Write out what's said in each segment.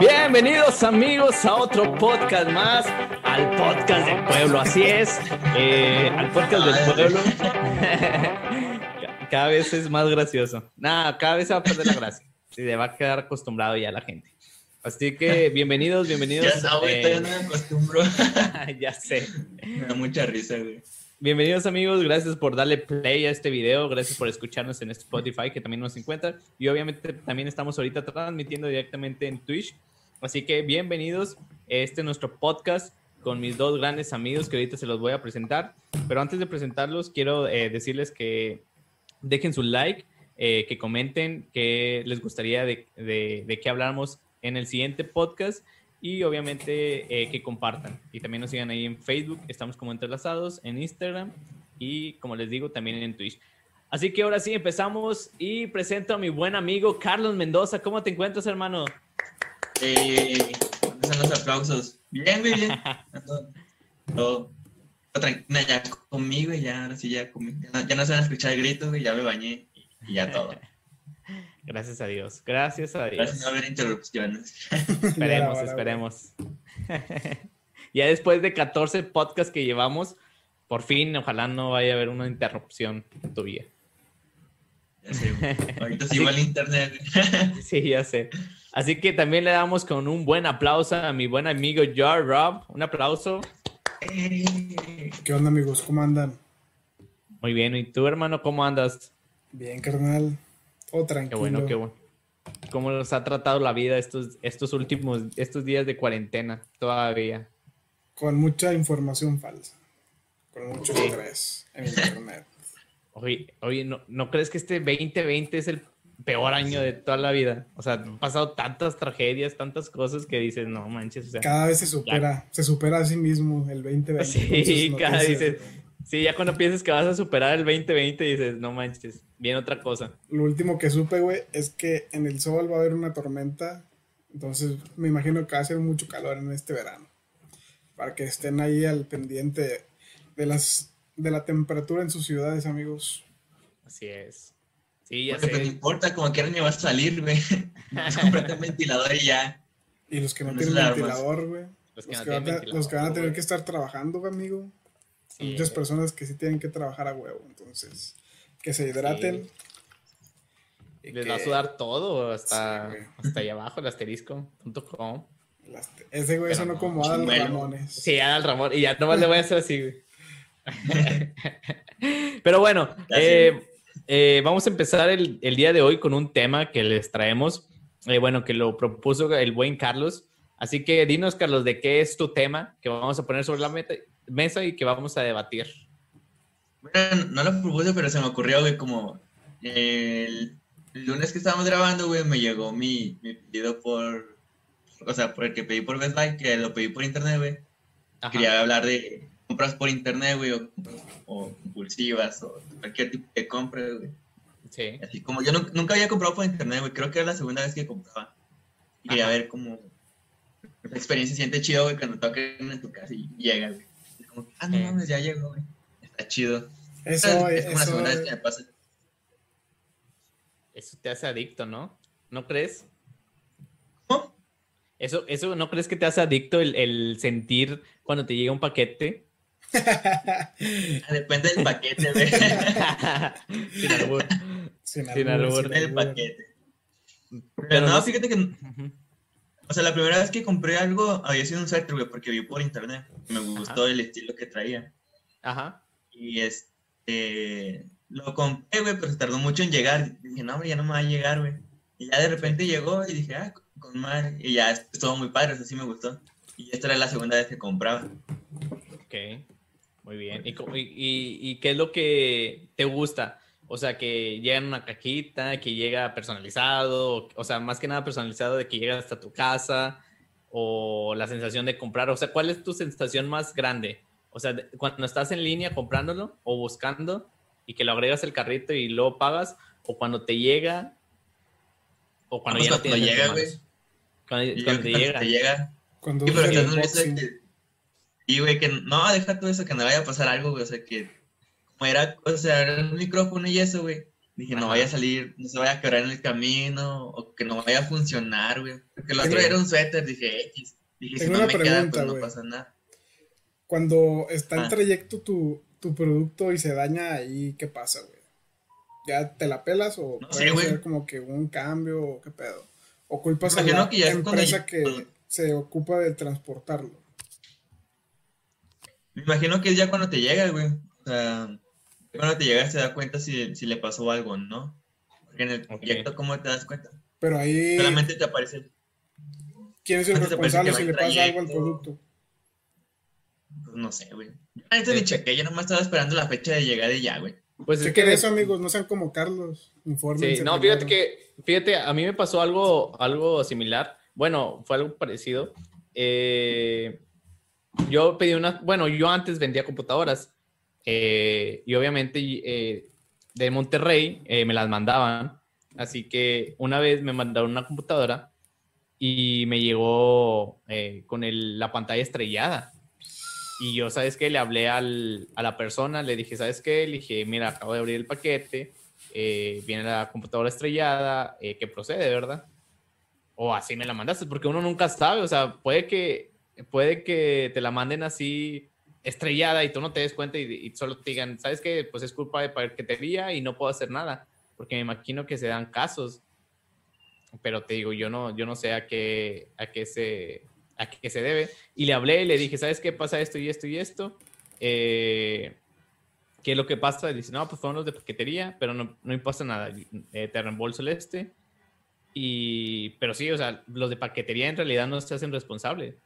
Bienvenidos amigos a otro podcast más, al podcast del pueblo, así es, eh, al podcast del pueblo. cada vez es más gracioso. Nada, cada vez se va a perder la gracia. Se va a quedar acostumbrado ya la gente. Así que bienvenidos, bienvenidos. Ya sabes, eh, ya no me acostumbro. ya sé. me da mucha risa, güey. Bienvenidos amigos, gracias por darle play a este video, gracias por escucharnos en Spotify que también nos encuentra y obviamente también estamos ahorita transmitiendo directamente en Twitch, así que bienvenidos, este es nuestro podcast con mis dos grandes amigos que ahorita se los voy a presentar, pero antes de presentarlos quiero eh, decirles que dejen su like, eh, que comenten qué les gustaría de, de, de qué habláramos en el siguiente podcast y obviamente eh, que compartan y también nos sigan ahí en Facebook, estamos como entrelazados en Instagram y como les digo también en Twitch. Así que ahora sí empezamos y presento a mi buen amigo Carlos Mendoza. ¿Cómo te encuentras, hermano? Eh, ¿Dónde están los aplausos? Bien, güey, bien. Todo, todo, todo tranquilo ya conmigo y ya, ahora sí, ya conmigo. Ya no, ya no se van a escuchar gritos, güey, ya me bañé y, ya todo. Gracias a Dios, gracias a Dios. Gracias a no haber interrupciones. Esperemos, Ahora, esperemos. ya después de 14 podcasts que llevamos, por fin, ojalá no vaya a haber una interrupción en tu vida. Ya sé. Ahorita sí va el internet. Sí, ya sé. Así que también le damos con un buen aplauso a mi buen amigo Jar Rob. Un aplauso. Eh, ¿Qué onda, amigos? ¿Cómo andan? Muy bien. ¿Y tú, hermano, cómo andas? Bien, carnal. Qué tranquilo. bueno, qué bueno. ¿Cómo nos ha tratado la vida estos, estos últimos, estos días de cuarentena todavía? Con mucha información falsa. Con mucho Sí. estrés en internet. Oye, oye ¿no, ¿no crees que este 2020 es el peor año de toda la vida? O sea, han pasado tantas tragedias, tantas cosas que dices, no manches, o sea, Cada vez se supera, se supera a sí mismo el 2020. con sus Sí, cada noticias, dices. Sí, ya cuando piensas que vas a superar el 2020 dices, no manches, viene otra cosa. Lo último que supe, güey, es que en el sol va a haber una tormenta. Entonces me imagino que va a hacer mucho calor en este verano. Para que estén ahí al pendiente de las de la temperatura en sus ciudades, amigos. Así es. Sí, ya Porque pues no sé. importa, como quieran ni vas a salir, güey. Es comprarte un ventilador y ya. Y los que no tienen ventilador, güey. Los que Los no que, van tienen a- los que van a tener que estar trabajando, güey, amigo. Sí, Muchas personas que sí tienen que trabajar a huevo. Entonces, que se hidraten. Y Les que va a sudar todo hasta, Sí, hasta allá abajo, el asterisco.com. ese güey Pero sonó no, como Adal. Ramones. Sí, ya al Ramón. Y ya nomás le voy a hacer así, güey. Pero bueno, eh, eh, vamos a empezar el, el día de hoy con un tema que les traemos. eh, bueno, que lo propuso el buen Carlos. Así que dinos, Carlos, de qué es tu tema que vamos a poner sobre la meta- mesa y que vamos a debatir. Bueno, no lo propuse, pero se me ocurrió, güey, como el, el lunes que estábamos grabando, güey, me llegó mi, mi pedido por, o sea, por el que pedí por Best Buy, que lo pedí por internet, güey. Ajá. Quería hablar de compras por internet, güey, o, o compulsivas, o cualquier tipo de compra, güey. Sí. Así como yo nu- nunca había comprado por internet, güey, creo que era la segunda vez que compraba. Quería Ajá. ver cómo la experiencia se siente chido, güey, cuando tocan en tu casa y llega, güey. Es como, ah, no mames, ya llegó, güey. Está chido. Eso, es como la eso, segunda vez que me pasa. Eso te hace adicto, ¿no? ¿No crees? ¿Cómo? Eso, eso ¿no crees que te hace adicto el, el sentir cuando te llega un paquete? Ah, Depende del paquete, güey. Sin albur. sin sin albur, albur. sin del albur. paquete. Pero, Pero no, no- fíjate que. O sea, la primera vez que compré algo había sido un suéter, güey, porque vi por internet. Me gustó el estilo que traía. Ajá. Y este, lo compré, güey, pero se tardó mucho en llegar. Dije, no, hombre, ya no me va a llegar, güey. Y ya de repente llegó y dije, ah, con madre. Y ya estuvo muy padre, eso sí me gustó. Y esta era la segunda vez que compraba. Ok. Muy bien. ¿Y, cómo- y, y- y qué es lo que te gusta? O sea, que llega en una cajita, que llega personalizado, o, sea, más que nada personalizado de que llega hasta tu casa, o la sensación de comprar. O sea, ¿cuál es tu sensación más grande? O sea, cuando estás en línea comprándolo o buscando y que lo agregas al carrito y luego pagas, o cuando te llega, o cuando Pues ya lo cuando llega, güey. Cuando, te llega. te llega. Cuando Sí, pero que. Y, güey, que no, deja todo eso, que no vaya a pasar algo, güey. O sea, que. Era, o sea, era el micrófono y eso, güey. Dije, no vaya a salir, no se vaya a quebrar en el camino, o que no vaya a funcionar, güey. Porque el otro era un suéter, dije, X. Dije, si no una me queda, pregunta, pues no pasa nada. Cuando está en Ah. trayecto tu, tu producto y se daña ahí, ¿qué pasa, güey? ¿Ya te la pelas o No puede sé, ser como que un cambio o qué pedo? ¿O culpas a la que empresa que se ocupa de transportarlo? Me imagino que es ya cuando te llega, güey. O sea, cuando te llega se da cuenta si, si le pasó algo, ¿no? Porque en el proyecto, ¿cómo te das cuenta? Pero ahí, Solamente te aparece, ¿quién es el antes responsable si le pasa algo al producto? pues no sé, güey. Yo neta ni chequé, yo nomás estaba esperando la fecha de llegada y ya, güey. Pues es Chequen que eso, amigos, no sean como Carlos. Infórmense. Sí, no, primero. fíjate que, fíjate, a mí me pasó algo, algo similar. Bueno, fue algo parecido. Eh, yo pedí una, bueno, yo antes vendía computadoras eh, y obviamente eh, de Monterrey eh, me las mandaban. Así que una vez me mandaron una computadora y me llegó eh, con el- la pantalla estrellada. Y yo, ¿sabes qué? Le hablé al- a la persona, le dije, ¿sabes qué? Le dije, mira, acabo de abrir el paquete, eh, viene la computadora estrellada, eh, que procede, ¿verdad? O así me la mandaste, porque uno nunca sabe, o sea, puede que, puede que te la manden así estrellada y tú no te des cuenta y, solo te digan, ¿sabes qué? Pues es culpa de paquetería y no puedo hacer nada, porque me imagino que se dan casos, pero te digo, yo no, yo no sé a qué, a qué se, a qué se debe. Y le hablé y le dije, ¿sabes qué pasa esto y esto y esto? Eh, ¿Qué es lo que pasa? Y dice, no, pues fueron los de paquetería, pero no, no nada. Eh, te reembolso el este. Y, pero sí, o sea, los de paquetería en realidad no se hacen responsables.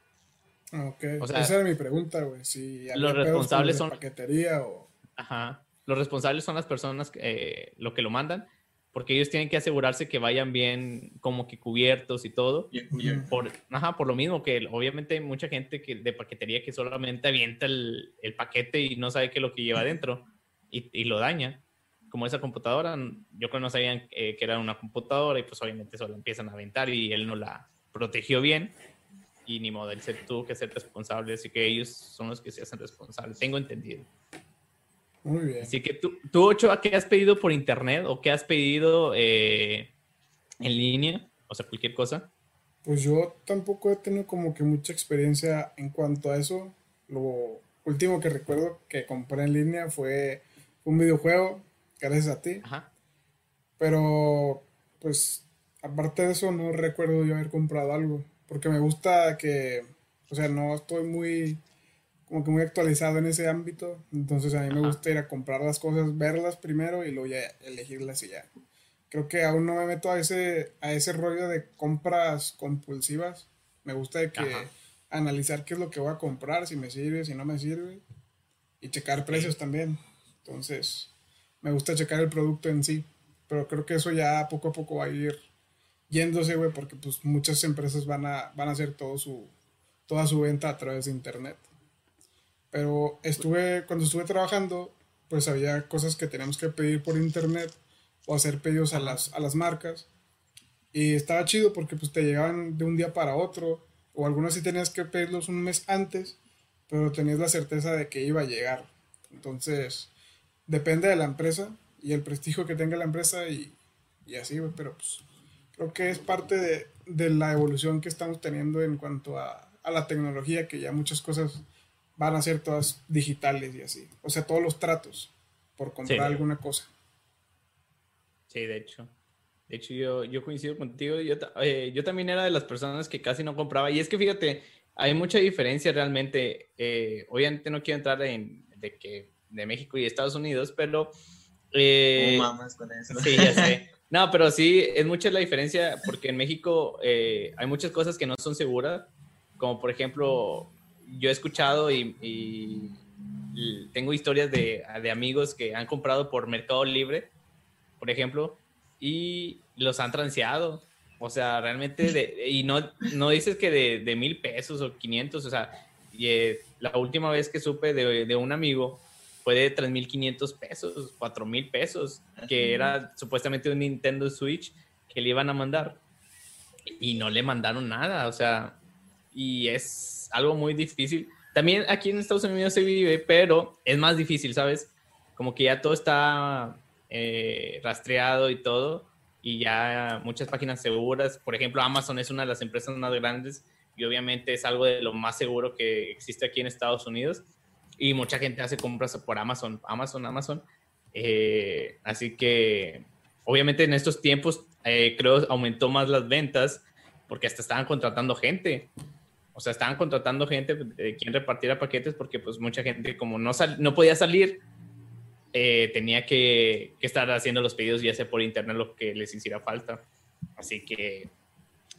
Ok, O sea, esa era mi pregunta, güey. Si los responsables son- paquetería o... Ajá. Los responsables son las personas que, eh, lo que lo mandan, porque ellos tienen que asegurarse que vayan bien como que cubiertos y todo. Bien cubierto. Por, ajá, por lo mismo que obviamente hay mucha gente que, de paquetería que solamente avienta el, el paquete y no sabe qué es lo que lleva adentro y, y lo daña. Como esa computadora, yo creo que no sabían eh, que era una computadora y pues obviamente solo empiezan a aventar y él no la protegió bien y ni modo, él se tuvo que ser responsable, así que ellos son los que se hacen responsables, tengo entendido. Muy bien. Así que tú, tú Ochoa, ¿qué has pedido por internet o qué has pedido eh, en línea? O sea, cualquier cosa. Pues yo tampoco he tenido como que mucha experiencia en cuanto a eso. Lo último que recuerdo que compré en línea fue un videojuego, gracias a ti. Ajá. Pero, pues, aparte de eso, no recuerdo yo haber comprado algo. Porque me gusta que, o sea, no estoy muy, como que muy actualizado en ese ámbito. Entonces a mí me gusta ir a comprar las cosas, verlas primero y luego ya elegirlas y ya. Creo que aún no me meto a ese, a ese rollo de compras compulsivas. Me gusta de que Ajá. analizar qué es lo que voy a comprar, si me sirve, si no me sirve. Y checar precios también. Entonces, me gusta checar el producto en sí. Pero creo que eso ya poco a poco va a ir yéndose, güey, porque pues muchas empresas van a, van a hacer todo su, toda su venta a través de internet. Pero estuve, cuando estuve trabajando, pues había cosas que teníamos que pedir por internet o hacer pedidos a las, a las marcas. Y estaba chido porque pues te llegaban de un día para otro. O algunos sí tenías que pedirlos un mes antes, pero tenías la certeza de que iba a llegar. Entonces, depende de la empresa y el prestigio que tenga la empresa y, y así. Pero pues creo que es parte de, de la evolución que estamos teniendo en cuanto a, a la tecnología, que ya muchas cosas van a ser todas digitales y así. O sea, todos los tratos por comprar Sí. alguna cosa. Sí, de hecho. De hecho, yo, yo coincido contigo. Yo, eh, yo también era de las personas que casi no compraba. Y es que fíjate, hay mucha diferencia realmente. Eh, obviamente no quiero entrar en de que de México y Estados Unidos, pero eh, ¿Cómo mamas con eso? Sí, ya sé. No, pero sí, es mucha la diferencia porque en México eh, hay muchas cosas que no son seguras, como por ejemplo, yo he escuchado y, tengo historias de, amigos que han comprado por Mercado Libre, por ejemplo, y los han transeado. O sea, realmente, de- y no, no dices que de, mil pesos o 500, o sea, y, eh, la última vez que supe de un amigo fue de 3.500 pesos, 4.000 pesos, que era supuestamente un Nintendo Switch que le iban a mandar. y no le mandaron nada, o sea, y es algo muy difícil. También aquí en Estados Unidos se vive, pero es más difícil, ¿sabes? Como que ya todo está eh, rastreado y todo, y ya muchas páginas seguras, por ejemplo, Amazon es una de las empresas más grandes y obviamente es algo de lo más seguro que existe aquí en Estados Unidos y mucha gente hace compras por Amazon, Amazon, Amazon. Eh, así que obviamente en estos tiempos eh, creo aumentó más las ventas porque hasta estaban contratando gente. O sea, estaban contratando gente de quien repartiera paquetes porque pues mucha gente como no, no podía salir, eh, tenía que, estar haciendo los pedidos ya sea por internet lo que les hiciera falta. Así que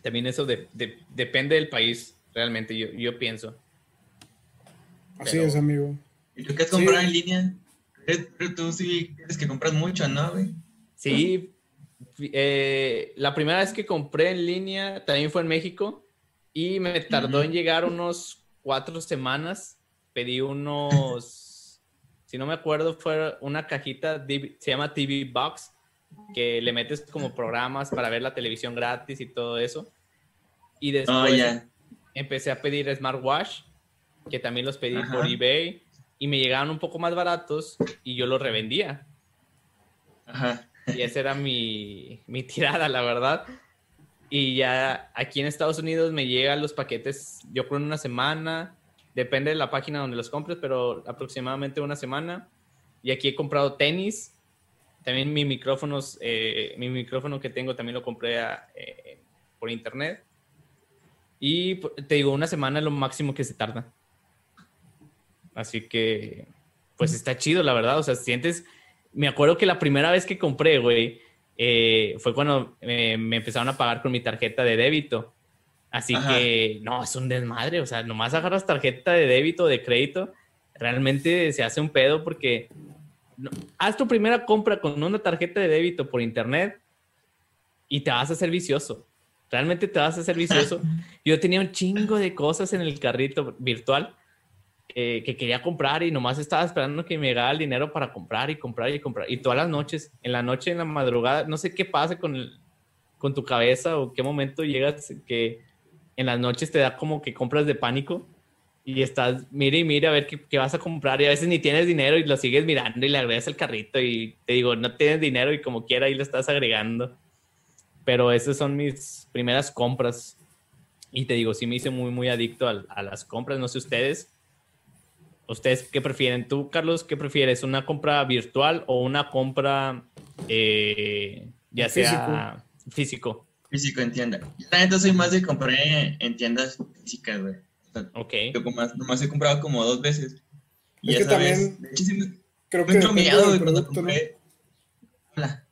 también eso de, depende del país, realmente, yo pienso. Así es, amigo. ¿Y tú qué has comprado en línea? Pero tú sí crees que compras mucho, ¿no, güey? Sí. Eh, la primera vez que compré en línea también fue en México y me tardó en llegar unos cuatro semanas. Pedí unos, si no me acuerdo, fue una cajita, se llama TV Box, que le metes como programas para ver la televisión gratis y todo eso. Y después oh, empecé a pedir smartwatch, que también los pedí por eBay, y me llegaban un poco más baratos y yo los revendía. Ajá. Y esa era mi, mi tirada, la verdad. Y ya aquí en Estados Unidos me llegan los paquetes, yo creo en una semana, depende de la página donde los compres, pero aproximadamente una semana. Y aquí he comprado tenis, también mi micrófonos, eh, mi micrófono que tengo también lo compré eh, por internet. Y te digo, una semana es lo máximo que se tarda. Así que, pues está chido, la verdad. O sea, sientes. Me acuerdo que la primera vez que compré, güey, eh, fue cuando me empezaron a pagar con mi tarjeta de débito. Así que, no, es un desmadre. O sea, nomás agarras tarjeta de débito, de crédito, realmente se hace un pedo porque haz tu primera compra con una tarjeta de débito por internet y te vas a hacer vicioso. Realmente te vas a hacer vicioso. Yo tenía un chingo de cosas en el carrito virtual que quería comprar y nomás estaba esperando que me llegara el dinero para comprar y comprar y comprar. Y todas las noches, en la noche, en la madrugada, no sé qué pasa con, con tu cabeza o qué momento llegas que en las noches te da como que compras de pánico y estás, mire y mire a ver qué, qué, vas a comprar y a veces ni tienes dinero y lo sigues mirando y le agregas el carrito y te digo, no tienes dinero y como quiera ahí lo estás agregando. Pero esas son mis primeras compras. Y te digo, sí me hice muy, muy adicto a, las compras. No sé ustedes. ¿Ustedes qué prefieren? ¿Tú, Carlos, qué prefieres? ¿Una compra virtual o una compra eh, ya sea físico? Físico en tienda. Yo también soy más de comprar en tiendas físicas, güey. ok. Yo nomás he comprado como dos veces. Y es que también creo que me miedo, güey, cuando compré. Hola,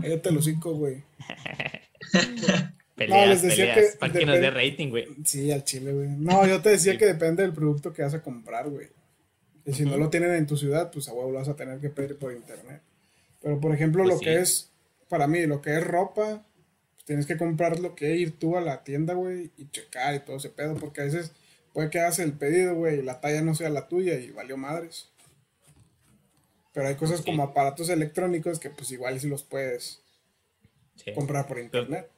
Cállate los cinco, güey. peleas, no, les decía peleas. que. Para que nos dé rating, güey. Sí, al chile, güey. No, yo te decía que depende del producto que vas a comprar, güey. Y si no lo tienen en tu ciudad, pues a huevo lo vas a tener que pedir por internet. Pero, por ejemplo, pues lo que es, para mí, lo que es ropa, pues tienes que comprar lo que ir tú a la tienda, güey, y checar y todo ese pedo, porque a veces puede que hagas el pedido, güey, y la talla no sea la tuya y valió madres. Pero hay cosas como aparatos electrónicos que pues igual si los puedes comprar por internet.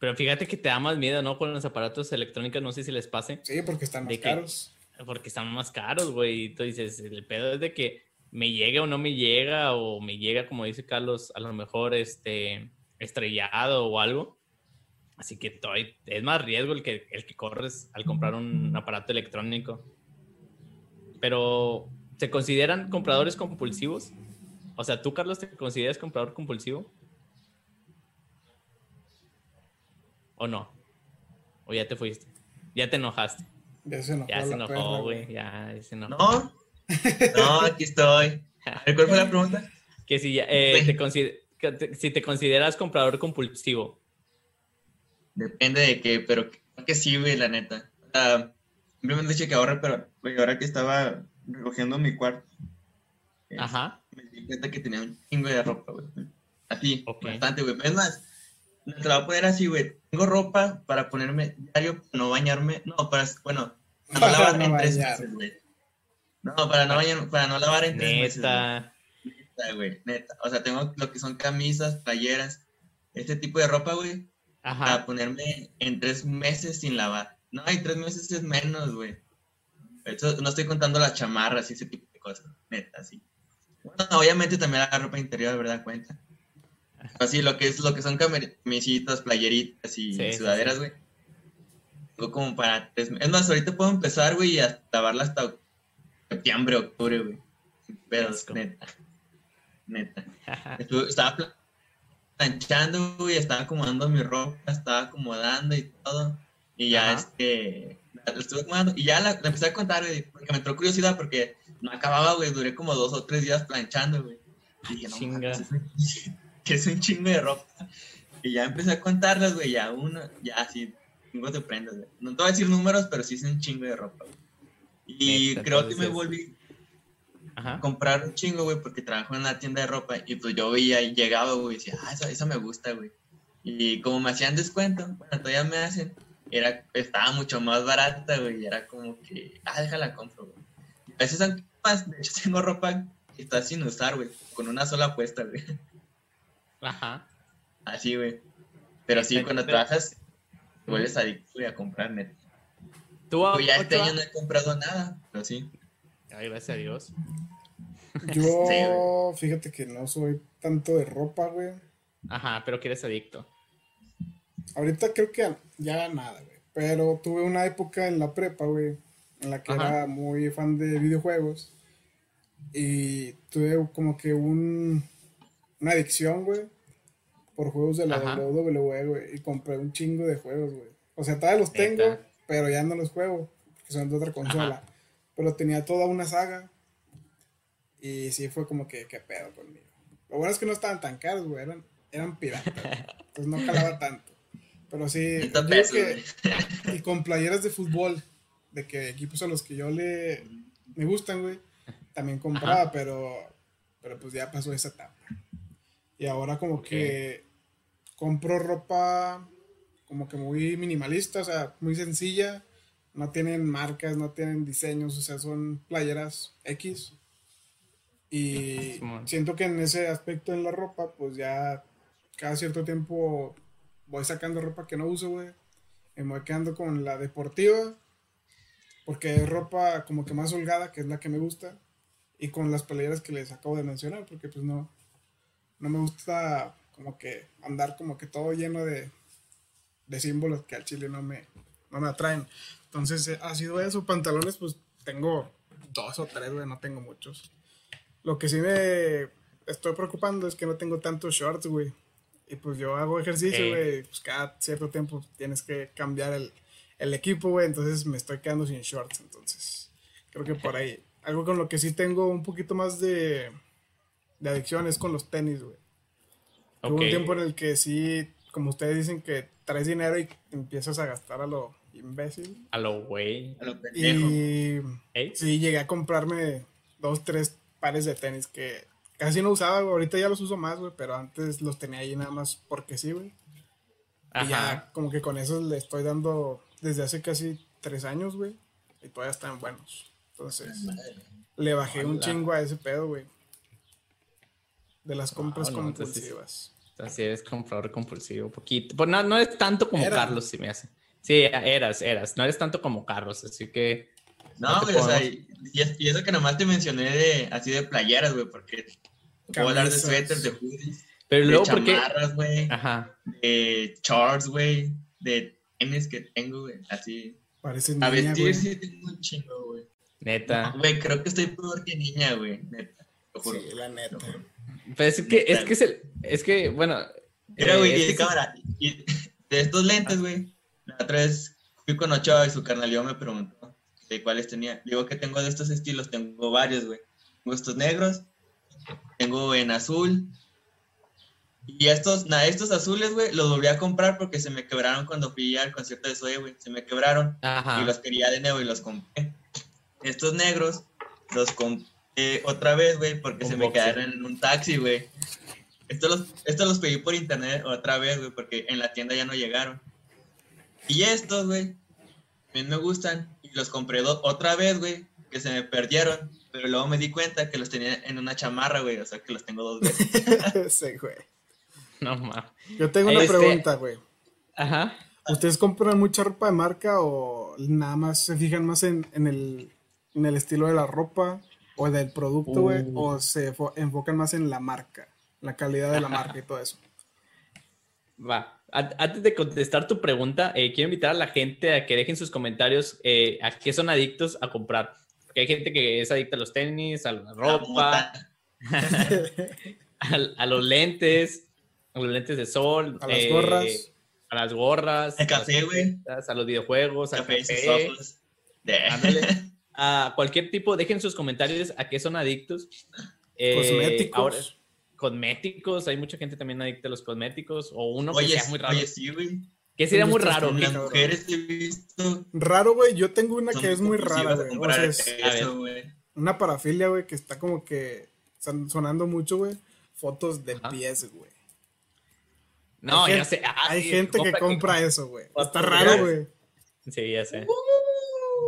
Pero, fíjate que te da más miedo, ¿no? Con los aparatos electrónicos, no sé si les pase. Sí, porque están más caros. porque están más caros, güey. Y tú dices, el pedo es de que me llega o no me llega, o me llega, como dice Carlos, a lo mejor este estrellado o algo. Así que es más riesgo el que, el que corres al comprar un aparato electrónico. Pero ¿Se consideran compradores compulsivos? O sea, ¿tú, Carlos, te consideras comprador compulsivo? ¿O no? ¿O ya te fuiste? ¿Ya te enojaste? Ya se enojó. Ya se enojó, güey. Ya se enojó. No. No, aquí estoy. ¿Cuál fue la pregunta? Que si, eh, te, si te consideras comprador compulsivo. Depende de qué, pero que sí, güey, la neta. Uh, simplemente dije que ahorre, pero güey, ahora que estaba recogiendo mi cuarto. Ajá. Me di cuenta que tenía un chingo de ropa, güey. Así, bastante, güey. Es más, te la voy a poner así, güey. Tengo ropa para ponerme diario, para no bañarme. No, para, bueno, para no lavar en tres meses, güey. No, para no, bañar, para no lavar en tres meses. Neta. Neta, güey, neta. O sea, tengo lo que son camisas, playeras, este tipo de ropa, güey. Para ponerme en tres meses sin lavar. No, hay tres meses es menos, güey. no estoy contando las chamarras y ese tipo de cosas. Neta, sí. Bueno, obviamente también la ropa interior, ¿verdad? Cuenta. Así, lo que es lo que son camisitas, playeritas y sudaderas, güey. Tengo como para tres. Es más, ahorita puedo empezar, güey, y a lavarla hasta septiembre, octubre, güey. Pero, neta. Neta. Estaba planchando, güey, estaba acomodando mi ropa, estaba acomodando y todo. Y ya es que la estuve acomodando. Y ya la, empecé a contar, güey, porque me entró curiosidad porque no acababa, güey. Duré como dos o tres días planchando, güey. Y dije, no, Chinga. Que es un chingo de ropa. Y ya empecé a contarlas, güey, ya uno, ya así, chingo de prendas, güey. No te voy a decir números, pero sí es un chingo de ropa, güey. Y creo que me volví a comprar un chingo, güey, porque trabajo en una tienda de ropa y pues yo veía y llegaba, güey, y decía, ah, esa, esa me gusta, güey. Y como me hacían descuento, bueno, todavía me hacen, era, estaba mucho más barata, güey, y era como que, ah, déjala compro, güey. A veces más, de hecho tengo ropa que está sin usar, güey, con una sola puesta, güey. Ajá. Así, güey. Pero sí, cuando trabajas, te vuelves adicto, güey, a comprar net. ¿Tú, pues ya este año no he comprado nada, pero sí. Ay, gracias a Dios. Yo, fíjate que no soy tanto de ropa, güey. Ajá, pero que eres adicto. Ahorita creo que ya nada, güey. Pero tuve una época en la prepa, güey, en la que era muy fan de videojuegos. Y tuve como que un, una adicción, güey, por juegos de la WWE, güey. Y compré un chingo de juegos, güey. O sea, todavía los tengo, pero ya no los juego, que son de otra consola. Pero tenía toda una saga. Y sí fue como que, qué pedo conmigo. Lo bueno es que no estaban tan caros, güey. Eran, eran piratas. entonces no calaba tanto. Pero sí, que, y con playeras de fútbol, de que equipos a los que yo le me gustan, güey, también compraba, pero pero pues ya pasó esa etapa. Y ahora como que compro ropa como que muy minimalista, o sea, muy sencilla. No tienen marcas, no tienen diseños, o sea, son playeras X. Y siento que en ese aspecto en la ropa, pues ya cada cierto tiempo voy sacando ropa que no uso, güey. Me voy quedando con la deportiva, porque es ropa como que más holgada, que es la que me gusta. Y con las playeras que les acabo de mencionar, porque pues no, no me gusta como que andar como que todo lleno de, de símbolos que al chile no me, no me atraen. Entonces eh, ha sido eso. Pantalones, pues tengo dos o tres, güey, no tengo muchos. Lo que sí me estoy preocupando es que no tengo tantos shorts, güey. Y pues yo hago ejercicio, güey. Pues cada cierto tiempo tienes que cambiar el, el equipo, güey. Entonces me estoy quedando sin shorts. Entonces creo que por ahí. Algo con lo que sí tengo un poquito más de de adicción es con los tenis, güey. Hubo un tiempo en el que sí, como ustedes dicen, que traes dinero y empiezas a gastar a lo imbécil. A lo güey. A lo Y sí, llegué a comprarme dos, tres pares de tenis que casi no usaba, güey. Ahorita ya los uso más, güey, pero antes los tenía ahí nada más porque sí, güey. Y ya como que con eso le estoy dando desde hace casi tres años, güey. Y todavía están buenos. Entonces, le bajé un chingo a ese pedo, güey de las compras compulsivas. Así eres comprador compulsivo, poquito. Pues no, no es tanto como Carlos, si me hace. Sí, eras, eras. No eres tanto como Carlos, así que. No, güey, o sea, y, eso que nomás te mencioné de así de playeras, güey, porque puedo hablar de suéteres, de hoodies, Pero luego, de chamarras, güey, de shorts, güey, de tenis que tengo, güey, así. Parece niña, A vestir sí tengo un chingo, güey. Neta. Güey, creo que estoy peor que niña, güey, neta. Sí, la neta. Pero es que, es que, es, el, es que bueno. Mira, güey, eh, cámara. Y de estos lentes, güey, la otra vez fui con Ochoa y su carnal me preguntó de cuáles tenía. Digo que tengo de estos estilos, tengo varios, güey. Tengo estos negros, tengo en azul. Y estos, nada, estos azules, güey, los volví a comprar porque se me quebraron cuando fui al concierto de Zoe, güey. Se me quebraron. Y los quería de nuevo y los compré. Estos negros los compré otra vez, güey, porque se me quedaron en un taxi, güey. Estos los, esto los pedí por internet otra vez, güey, porque en la tienda ya no llegaron. Y estos, güey, me gustan. Y los compré otra vez, güey, que se me perdieron. Pero luego me di cuenta que los tenía en una chamarra, güey. O sea, que los tengo dos veces. sí, güey. No mames. Yo tengo una este, pregunta, güey. Ajá. ¿Ustedes compran mucha ropa de marca o nada más se fijan más en, en el, en el estilo de la ropa o del producto, güey? Uh. ¿O se fo- enfocan más en la marca, la calidad de la marca y todo eso? Va. An- Antes de contestar tu pregunta, eh, quiero invitar a la gente a que dejen sus comentarios eh, a qué son adictos a comprar. Porque hay gente que es adicta a los tenis, a la ropa, a, a los lentes, a los lentes de sol, A las eh, gorras. a las gorras, El a las café, a los videojuegos, al Café a cualquier tipo. Dejen sus comentarios a qué son adictos. Eh, Cosméticos. ahora- cosméticos, hay mucha gente también adicta a los cosméticos o uno que Oye, sea muy raro. oye, sí, güey. que sería muy raro. Las cabrón. mujeres he visto. Raro, güey. Yo tengo una que es muy rara, güey. O sea, es eso, una parafilia, güey, que está como que son- sonando mucho, güey. Fotos de Ajá. pies, güey. No, Hay ya gen- sé. Ah, Hay sí, gente que compra eso, güey. Está raro, güey. Sí, ya sé.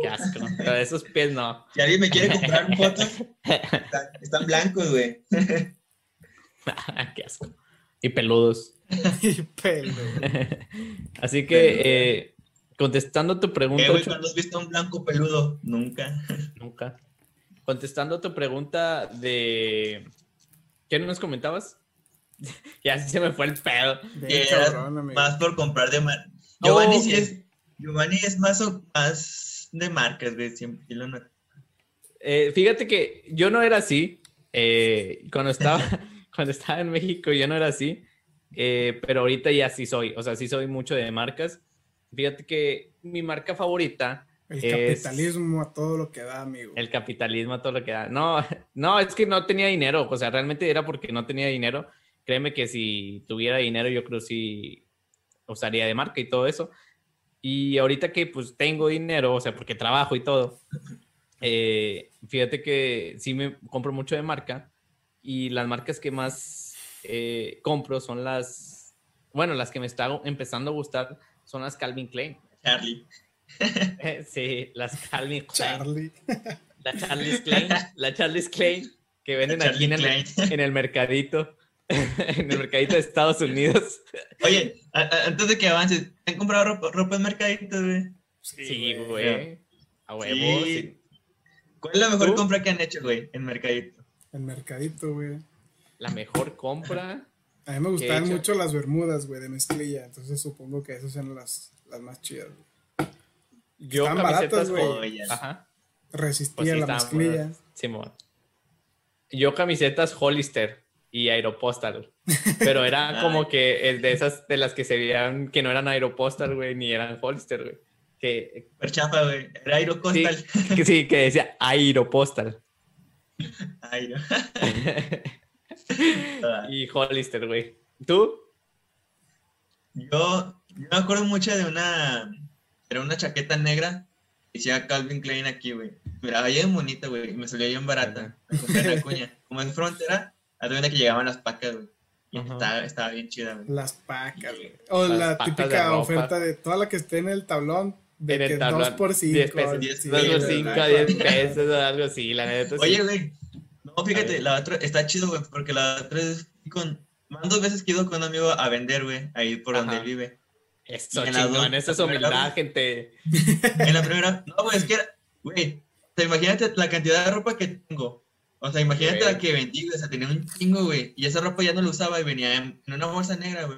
Qué asco. Pero esos pies no. Si alguien me quiere comprar un foto, están, están blancos, güey. Qué asco. Y peludos. Y güey. Así que, eh, contestando tu pregunta, Eh, güey, cuando has visto un blanco peludo? Nunca. nunca. Contestando tu pregunta de. ¿Qué nos comentabas? ya se me fue el pedo. Bien cabrón, más por comprar de mar... Giovanni sí es... Giovanni es más, o- más de marcas, güey. Siempre lo noto. Eh, fíjate que yo no era así. eh, cuando, estaba, cuando estaba en México, yo no era así. eh, pero ahorita ya sí soy. O sea, sí soy mucho de marcas. Fíjate que mi marca favorita El es- capitalismo a todo lo que da, amigo. El capitalismo, todo lo que da. No, no, es que no tenía dinero. O sea, realmente era porque no tenía dinero. Créeme que si tuviera dinero, yo creo sí usaría de marca y todo eso. Y ahorita que pues tengo dinero, o sea, porque trabajo y todo, eh, fíjate que sí me compro mucho de marca. Y las marcas que más eh, compro son las, bueno, las que me están empezando a gustar son las Calvin Klein. Charlie. sí, las Calvin Klein. Charlie. La Charles Klein, la Charles Klein, que venden aquí en Charlie el, en el mercadito, en el mercadito de Estados Unidos. Oye, a- a- antes de que avances, ¿te han comprado ropa, ropa en mercaditos, güey? Sí, güey. A huevo, Sí. sí. ¿Cuál es la mejor ¿Tú? compra que han hecho, güey, en mercadito? El mercadito, güey. La mejor compra. A mí me gustaban hecho? mucho las bermudas, güey, de mezclilla. Entonces supongo que esas eran las, las más chidas, güey. Yo Están camisetas baratas, güey. Ajá. Resistía Pues sí, la estaban mezclilla. Simón. Yo camisetas Hollister y Aeropostal. Pero era como que es de esas de las que se veían que no eran Aeropostal, güey, ni eran Hollister, güey. Que, Super chafa, güey. Era Aero sí, que sí, que decía Aeropostal. Aero. y Hollister, güey. ¿Tú? Yo, yo me acuerdo mucho de una. Era una chaqueta negra. que Decía Calvin Klein aquí, güey. Miraba bien bonita, güey. Y me salía bien barata. Me compré en Acuña. Como en frontera, haz de cuenta que llegaban las pacas, güey. Y estaba, estaba bien chida, güey. Las pacas, güey. O Las la de típica ropa. oferta de toda la que esté en el tablón. De En el que tablón, 2 por 5. 10 pesos, 10 2 por pesos, 5, ajá. 10 pesos o algo así, la neta. Oye, güey. No, fíjate, la otra está chido, güey, porque la otra es con. Más dos veces que he ido con un amigo a vender, güey, ahí por donde Ajá. vive. Eso, chingón, eso es humildad, primera- gente. En la primera, no, güey, es que era, güey, o sea, imagínate la cantidad de ropa que tengo. O sea, imagínate la que vendí, güey, o sea, tenía un chingo, güey, y esa ropa ya no la usaba y venía en, una bolsa negra, güey.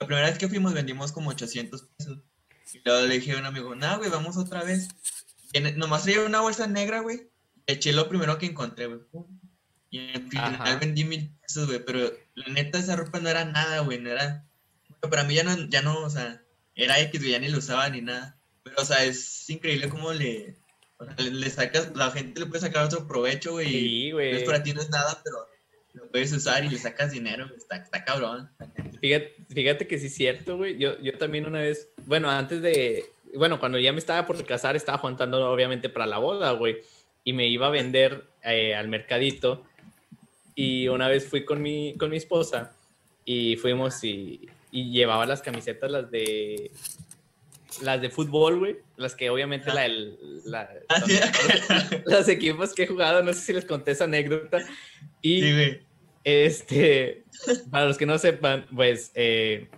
La primera vez que fuimos vendimos como 800 pesos. Y luego le dije a un amigo, no, güey, vamos otra vez. Y nomás traía una bolsa negra, güey. Eché lo primero que encontré, güey. Y al final Ajá. vendí mil pesos, güey, pero la neta esa ropa no era nada, güey, no era... Para mí ya no, ya no, o sea, era X, güey, ya ni lo usaba ni nada. Pero, o sea, es increíble cómo le, le, le sacas, la gente le puede sacar otro provecho, güey. Sí, güey. para ti no es nada, pero lo puedes usar y le sacas dinero, güey, está, está cabrón. Fíjate, fíjate que sí es cierto, güey. Yo, yo también una vez, bueno, antes de, bueno, cuando ya me estaba por casar, estaba juntando obviamente para la boda, güey. Y me iba a vender eh, al mercadito. Y una vez fui con mi, con mi esposa y fuimos y, y llevaba las camisetas, las de, las de fútbol, güey. Las que obviamente la, el- la- Ah, sí. los equipos que he jugado, no sé si les conté esa anécdota. Y Sí, este, para los que no sepan, pues eh,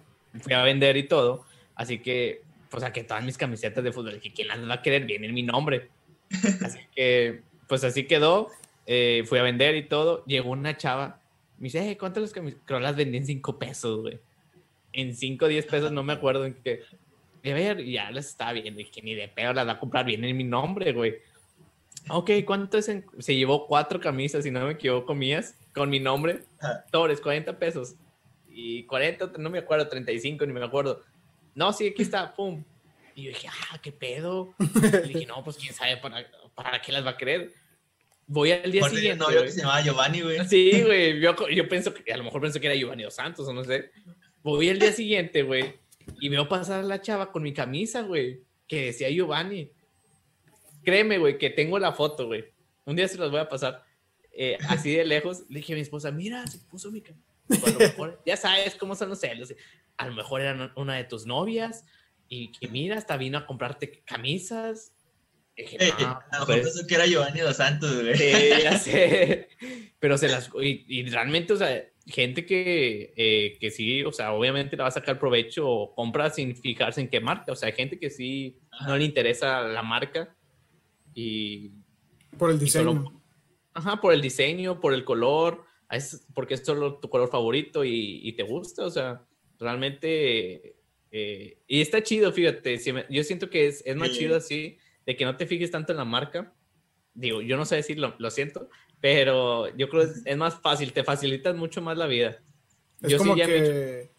fui a vender y todo, Así que, pues que todas mis camisetas de fútbol, que quién las va a querer, viene en mi nombre. Así que, pues así quedó. Eh, fui a vender y todo. Llegó una chava. Me dice, eh, ¿cuántas las camisetas? Creo las vendí en 5 pesos, güey. En 5 o 10 pesos, no me acuerdo en qué. Y a ver, ya las estaba viendo. Y que ni de pedo las va a comprar, viene en mi nombre, güey. Ok, ¿cuánto es? En... Se llevó cuatro camisas, si no me equivoco, mías, con mi nombre. Torres, 40 pesos. Y 40, no me acuerdo, 35, ni me acuerdo. No, sí, aquí está, pum. Y yo dije, ah, qué pedo. Y dije, no, pues quién sabe para, para qué las va a querer. Voy al día siguiente. No, yo que se llamaba Giovanni, güey. Sí, güey. Yo, yo pienso que a lo mejor pensé que era Giovanni dos Santos o no sé. Voy al día siguiente, güey. Y veo pasar a la chava con mi camisa, güey. Que decía Giovanni. Créeme, güey, que tengo la foto, güey. Un día se las voy a pasar. Eh, así de lejos, le dije a mi esposa, mira, se puso mi camisa. ya sabes cómo son los celos. A lo mejor era una de tus novias y que mira, hasta vino a comprarte camisas. Dije, a lo mejor pensó que era Giovanni Dos Santos, güey. Sí, ya sé. Pero se las. Y, realmente, o sea, gente que, eh, que sí, o sea, obviamente le va a sacar provecho o compra sin fijarse en qué marca. O sea, hay gente que sí no le interesa la marca y... Por el diseño. ajá, por el diseño, por el color, es porque es solo tu color favorito y, te gusta, o sea, realmente... Eh, y está chido, fíjate, yo siento que es, es más chido así, de que no te fijes tanto en la marca. Digo, yo no sé decirlo, lo siento, pero yo creo que es, más fácil, te facilitas mucho más la vida. Es como que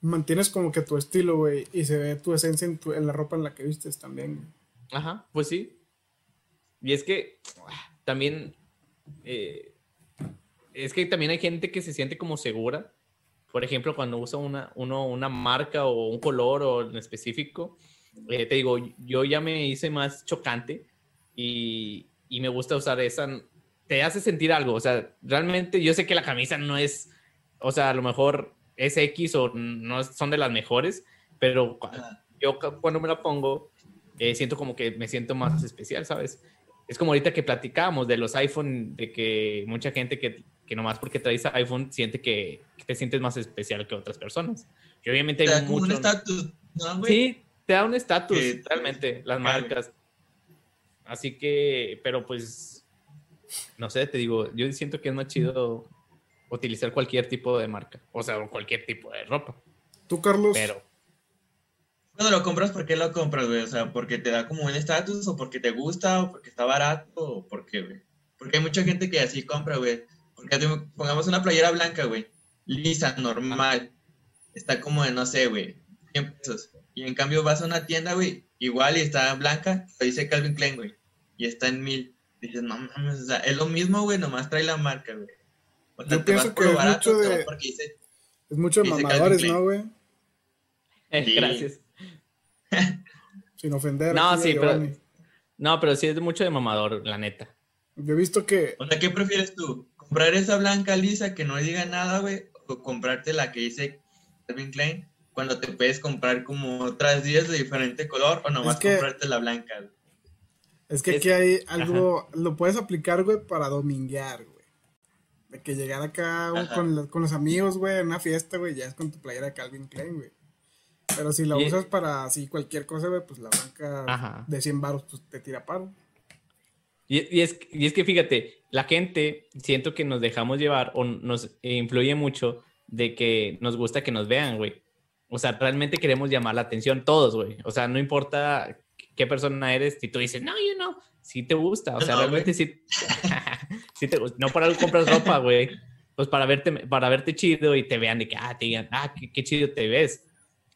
mantienes como que tu estilo, güey, y se ve tu esencia en, en, la ropa en la que vistes también. Ajá, pues sí. Y es que también, eh, es que también hay gente que se siente como segura. Por ejemplo, cuando usa una, uno, una marca o un color o en específico, eh, te digo, yo ya me hice más chocante y, y, me gusta usar esa, te hace sentir algo, o sea, realmente yo sé que la camisa no es, o sea, a lo mejor es X o no son de las mejores, pero yo cuando me la pongo, eh, siento como que me siento más especial, ¿sabes? es como ahorita que platicábamos de los iPhone, de que mucha gente que, que nomás porque traes iPhone siente que, te sientes más especial que otras personas. Y obviamente te da un estatus, Sí, te da un estatus, realmente, las marcas. Así que, pero pues, no sé, te digo, yo siento que es más chido utilizar cualquier tipo de marca, o sea, cualquier tipo de ropa. ¿Tú, Carlos? Pero, cuando lo compras, ¿por qué lo compras, güey? O sea, ¿porque te da como un estatus o porque te gusta o porque está barato o por qué, güey? Porque hay mucha gente que así compra, güey. Porque pongamos una playera blanca, güey, lisa, normal. Está como de, no sé, güey, 100 pesos. Y en cambio vas a una tienda, güey, igual y está blanca, lo dice Calvin Klein, güey, y está en mil. Dices, no mames, o sea, es lo mismo, güey, nomás trae la marca, güey. O sea, Yo pienso que es mucho de... es mucho de mamadores, ¿no, güey? Eh, Gracias. Sin ofender. No, sí, pero. No, pero sí es mucho de mamador, la neta. Yo he visto que. O sea, ¿qué prefieres tú? ¿Comprar esa blanca lisa que no diga nada, güey? ¿O comprarte la que dice Calvin Klein? Cuando te puedes comprar como otras 10 de diferente color o nomás comprarte la blanca, Es que aquí hay algo, lo puedes aplicar, güey, para dominguear, güey. De que llegar acá con, con, los amigos, güey, en una fiesta, güey, ya es con tu playera de Calvin Klein, güey. Pero si la usas para así cualquier cosa, pues la banca de 100 baros pues, te tira paro. Y, es, y es que fíjate, la gente siento que nos dejamos llevar o nos influye mucho de que nos gusta que nos vean, güey. O sea, realmente queremos llamar la atención todos, güey. O sea, no importa qué persona eres, si tú dices, no, yo no, si te gusta. O sea, realmente sí, te gusta. No por algo compras ropa, güey. Pues para verte, para verte chido y te vean de que, ah, te digan, ah, qué chido te ves.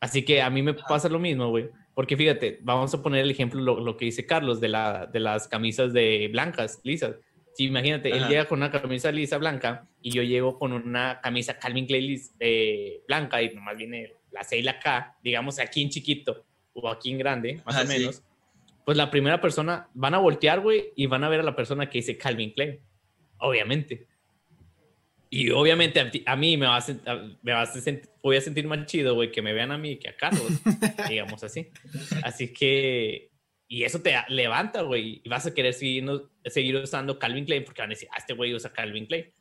Así que a mí me pasa lo mismo, güey. Porque fíjate, vamos a poner el ejemplo, lo, que dice Carlos, de, la, de las camisas de blancas, lisas. Sí, imagínate, él llega con una camisa lisa blanca y yo llego con una camisa Calvin Klein eh, blanca y nomás viene la C y la K, digamos aquí en chiquito o aquí en grande, más o menos. Pues la primera persona, van a voltear, güey, y van a ver a la persona que dice Calvin Klein, obviamente. Y obviamente a, mí me va a, me a sentir, voy a sentir más chido, güey, que me vean a mí que a Carlos, digamos así. Así que, y eso te levanta, güey, y vas a querer seguir, seguir usando Calvin Klein porque van a decir, ah, este güey usa Calvin Klein.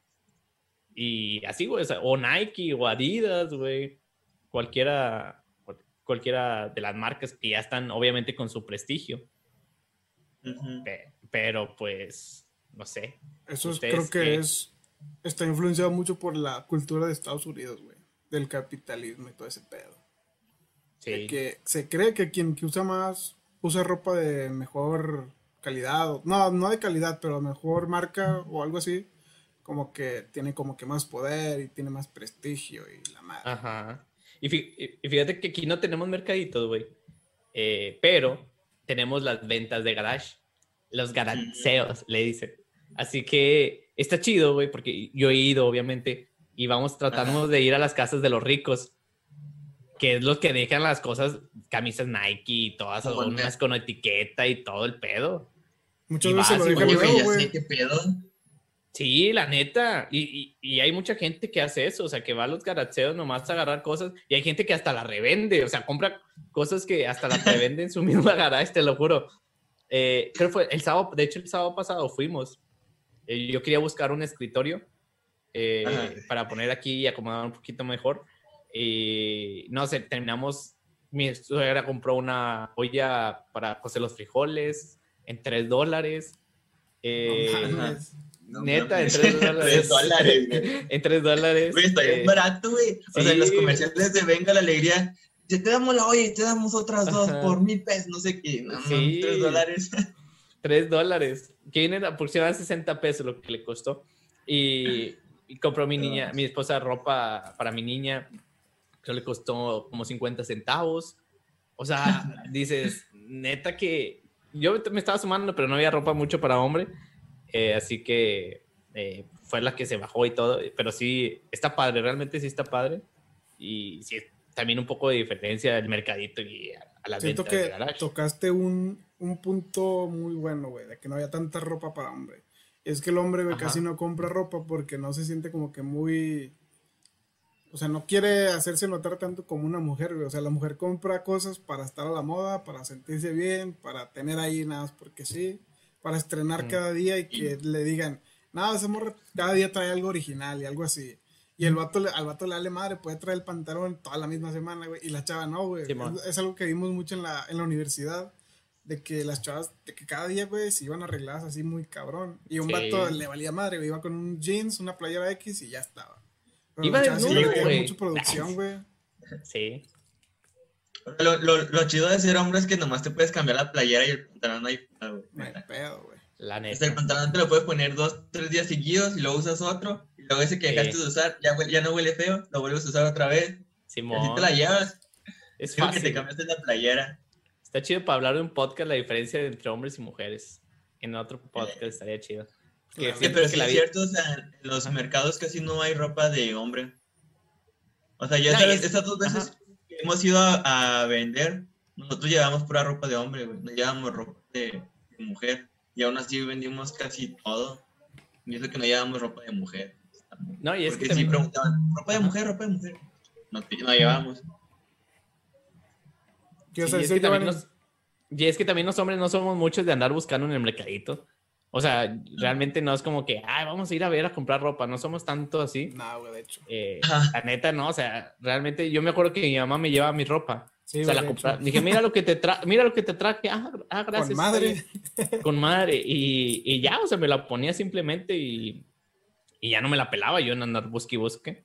Y así, güey, o, Nike o Adidas, güey, cualquiera, cualquiera de las marcas que ya están obviamente con su prestigio. Ujú. Pe- Pero pues, no sé. Eso es- ¿Ustedes creo que qué? es. Está influenciado mucho por la cultura de Estados Unidos, güey. Del capitalismo y todo ese pedo. De Sí. que se cree que quien que usa más usa ropa de mejor calidad. o- no, no de calidad, pero mejor marca o algo así. Como que tiene como que más poder y tiene más prestigio y la madre. Ajá. Y fíjate que aquí no tenemos mercaditos, güey. Eh, pero tenemos las ventas de garage. Los garaseos, le dicen. Así que está chido, güey, porque yo he ido, obviamente, y vamos tratando de ir a las casas de los ricos, que es los que dejan las cosas, camisas Nike y todas, unas con etiqueta y todo el pedo. Muchas y veces vas lo dejan güey, nuevo, qué pedo. Sí, la neta. Y, y- y hay mucha gente que hace eso, o sea, que va a los garacheos nomás a agarrar cosas y hay gente que hasta la revende, o sea, compra cosas que hasta las revende en su misma garage, te lo juro. Eh, creo que fue el sábado, de hecho el sábado pasado fuimos. Eh, yo quería buscar un escritorio eh, para poner aquí y acomodar un poquito mejor. Y no sé, terminamos, mi suegra compró una olla para cocer los frijoles en 3 dólares. Eh, No Neta, en mames. 3 dólares. Tres dólares, güey. en 3 dólares. Güey, está bien eh, barato, güey. O sea, en los sí. comerciales de Venga la Alegría, te, te damos la olla y te damos otras dos Ajá. por mil pesos, no sé qué. No, Sí. tres dólares. 3 dólares. Que vienen aproximadamente 60 pesos lo que le costó. Y, y compró mi niña, mi esposa ropa para mi niña. Creo le costó como 50 centavos. O sea, dices, neta que yo me estaba sumando, pero no había ropa mucho para hombre. Eh, así que eh, fue la que se bajó y todo. Pero sí, está padre, realmente sí está padre. Y sí, también un poco de diferencia del mercadito y a, a las Siento ventas que tocaste un, un punto muy bueno, güey, de que no había tanta ropa para hombre. Es que el hombre, güey, casi no compra ropa porque no se siente como que muy... O sea, no quiere hacerse notar tanto como una mujer, güey. O sea, la mujer compra cosas para estar a la moda, para sentirse bien, para tener ahí nada más porque sí, para estrenar Mm. cada día y que le digan, nada, esa morra cada día trae algo original y algo así. Y el vato, le- al vato le vale madre, puede traer el pantalón toda la misma semana, güey. Y la chava no, güey. Simón. es, es algo que vimos mucho en la, en la universidad. De que las chavas, de que cada día, güey, se iban arregladas así muy cabrón. Y un Sí. vato le valía madre, güey. Iba con un jeans, una playera X y ya estaba. Pero Iba sí le metían güey. mucha producción, güey. Sí. Lo, lo, lo chido de ser hombre es que nomás te puedes cambiar la playera y el pantalón ahí. ah, güey. No hay pedo, güey. La O sea, el neta. pantalón te lo puedes poner dos, tres días seguidos y luego usas otro. Y luego ese que Sí. dejaste de usar ya, ya no huele feo, lo vuelves a usar otra vez. Y así Simón. te la llevas. Es Creo que te fácil. cambiaste la playera. Está chido para hablar de un podcast la diferencia entre hombres y mujeres. En otro podcast estaría chido. Claro. Sí, pero que sí la es vida- cierto, o sea, en los mercados casi no hay ropa de hombre. O sea, ya No, es- estas dos veces que hemos ido a, a vender, nosotros llevamos pura ropa de hombre, güey. No llevamos ropa de, de mujer. Y aún así vendimos casi todo. Y eso que no llevamos ropa de mujer. No, y es Porque que sí también... preguntaban, ¿ropa de mujer, ropa de mujer? No, no llevamos. ¿Qué ibas Sí, a es que también los- y es que también los hombres no somos muchos de andar buscando en el mercadito. O sea, realmente no es como que, ay, vamos a ir a ver a comprar ropa. No somos tanto así. No, güey, de hecho. Eh, la neta, no. O sea, realmente yo me acuerdo que mi mamá me llevaba mi ropa. Sí, o sea, la compra-. Dije, mira lo que te tra mira lo que te traje. Ah, ah, gracias. Con madre. bien". Con madre. Y, y ya, o sea, me la ponía simplemente y, y ya no me la pelaba yo en andar busque y busque.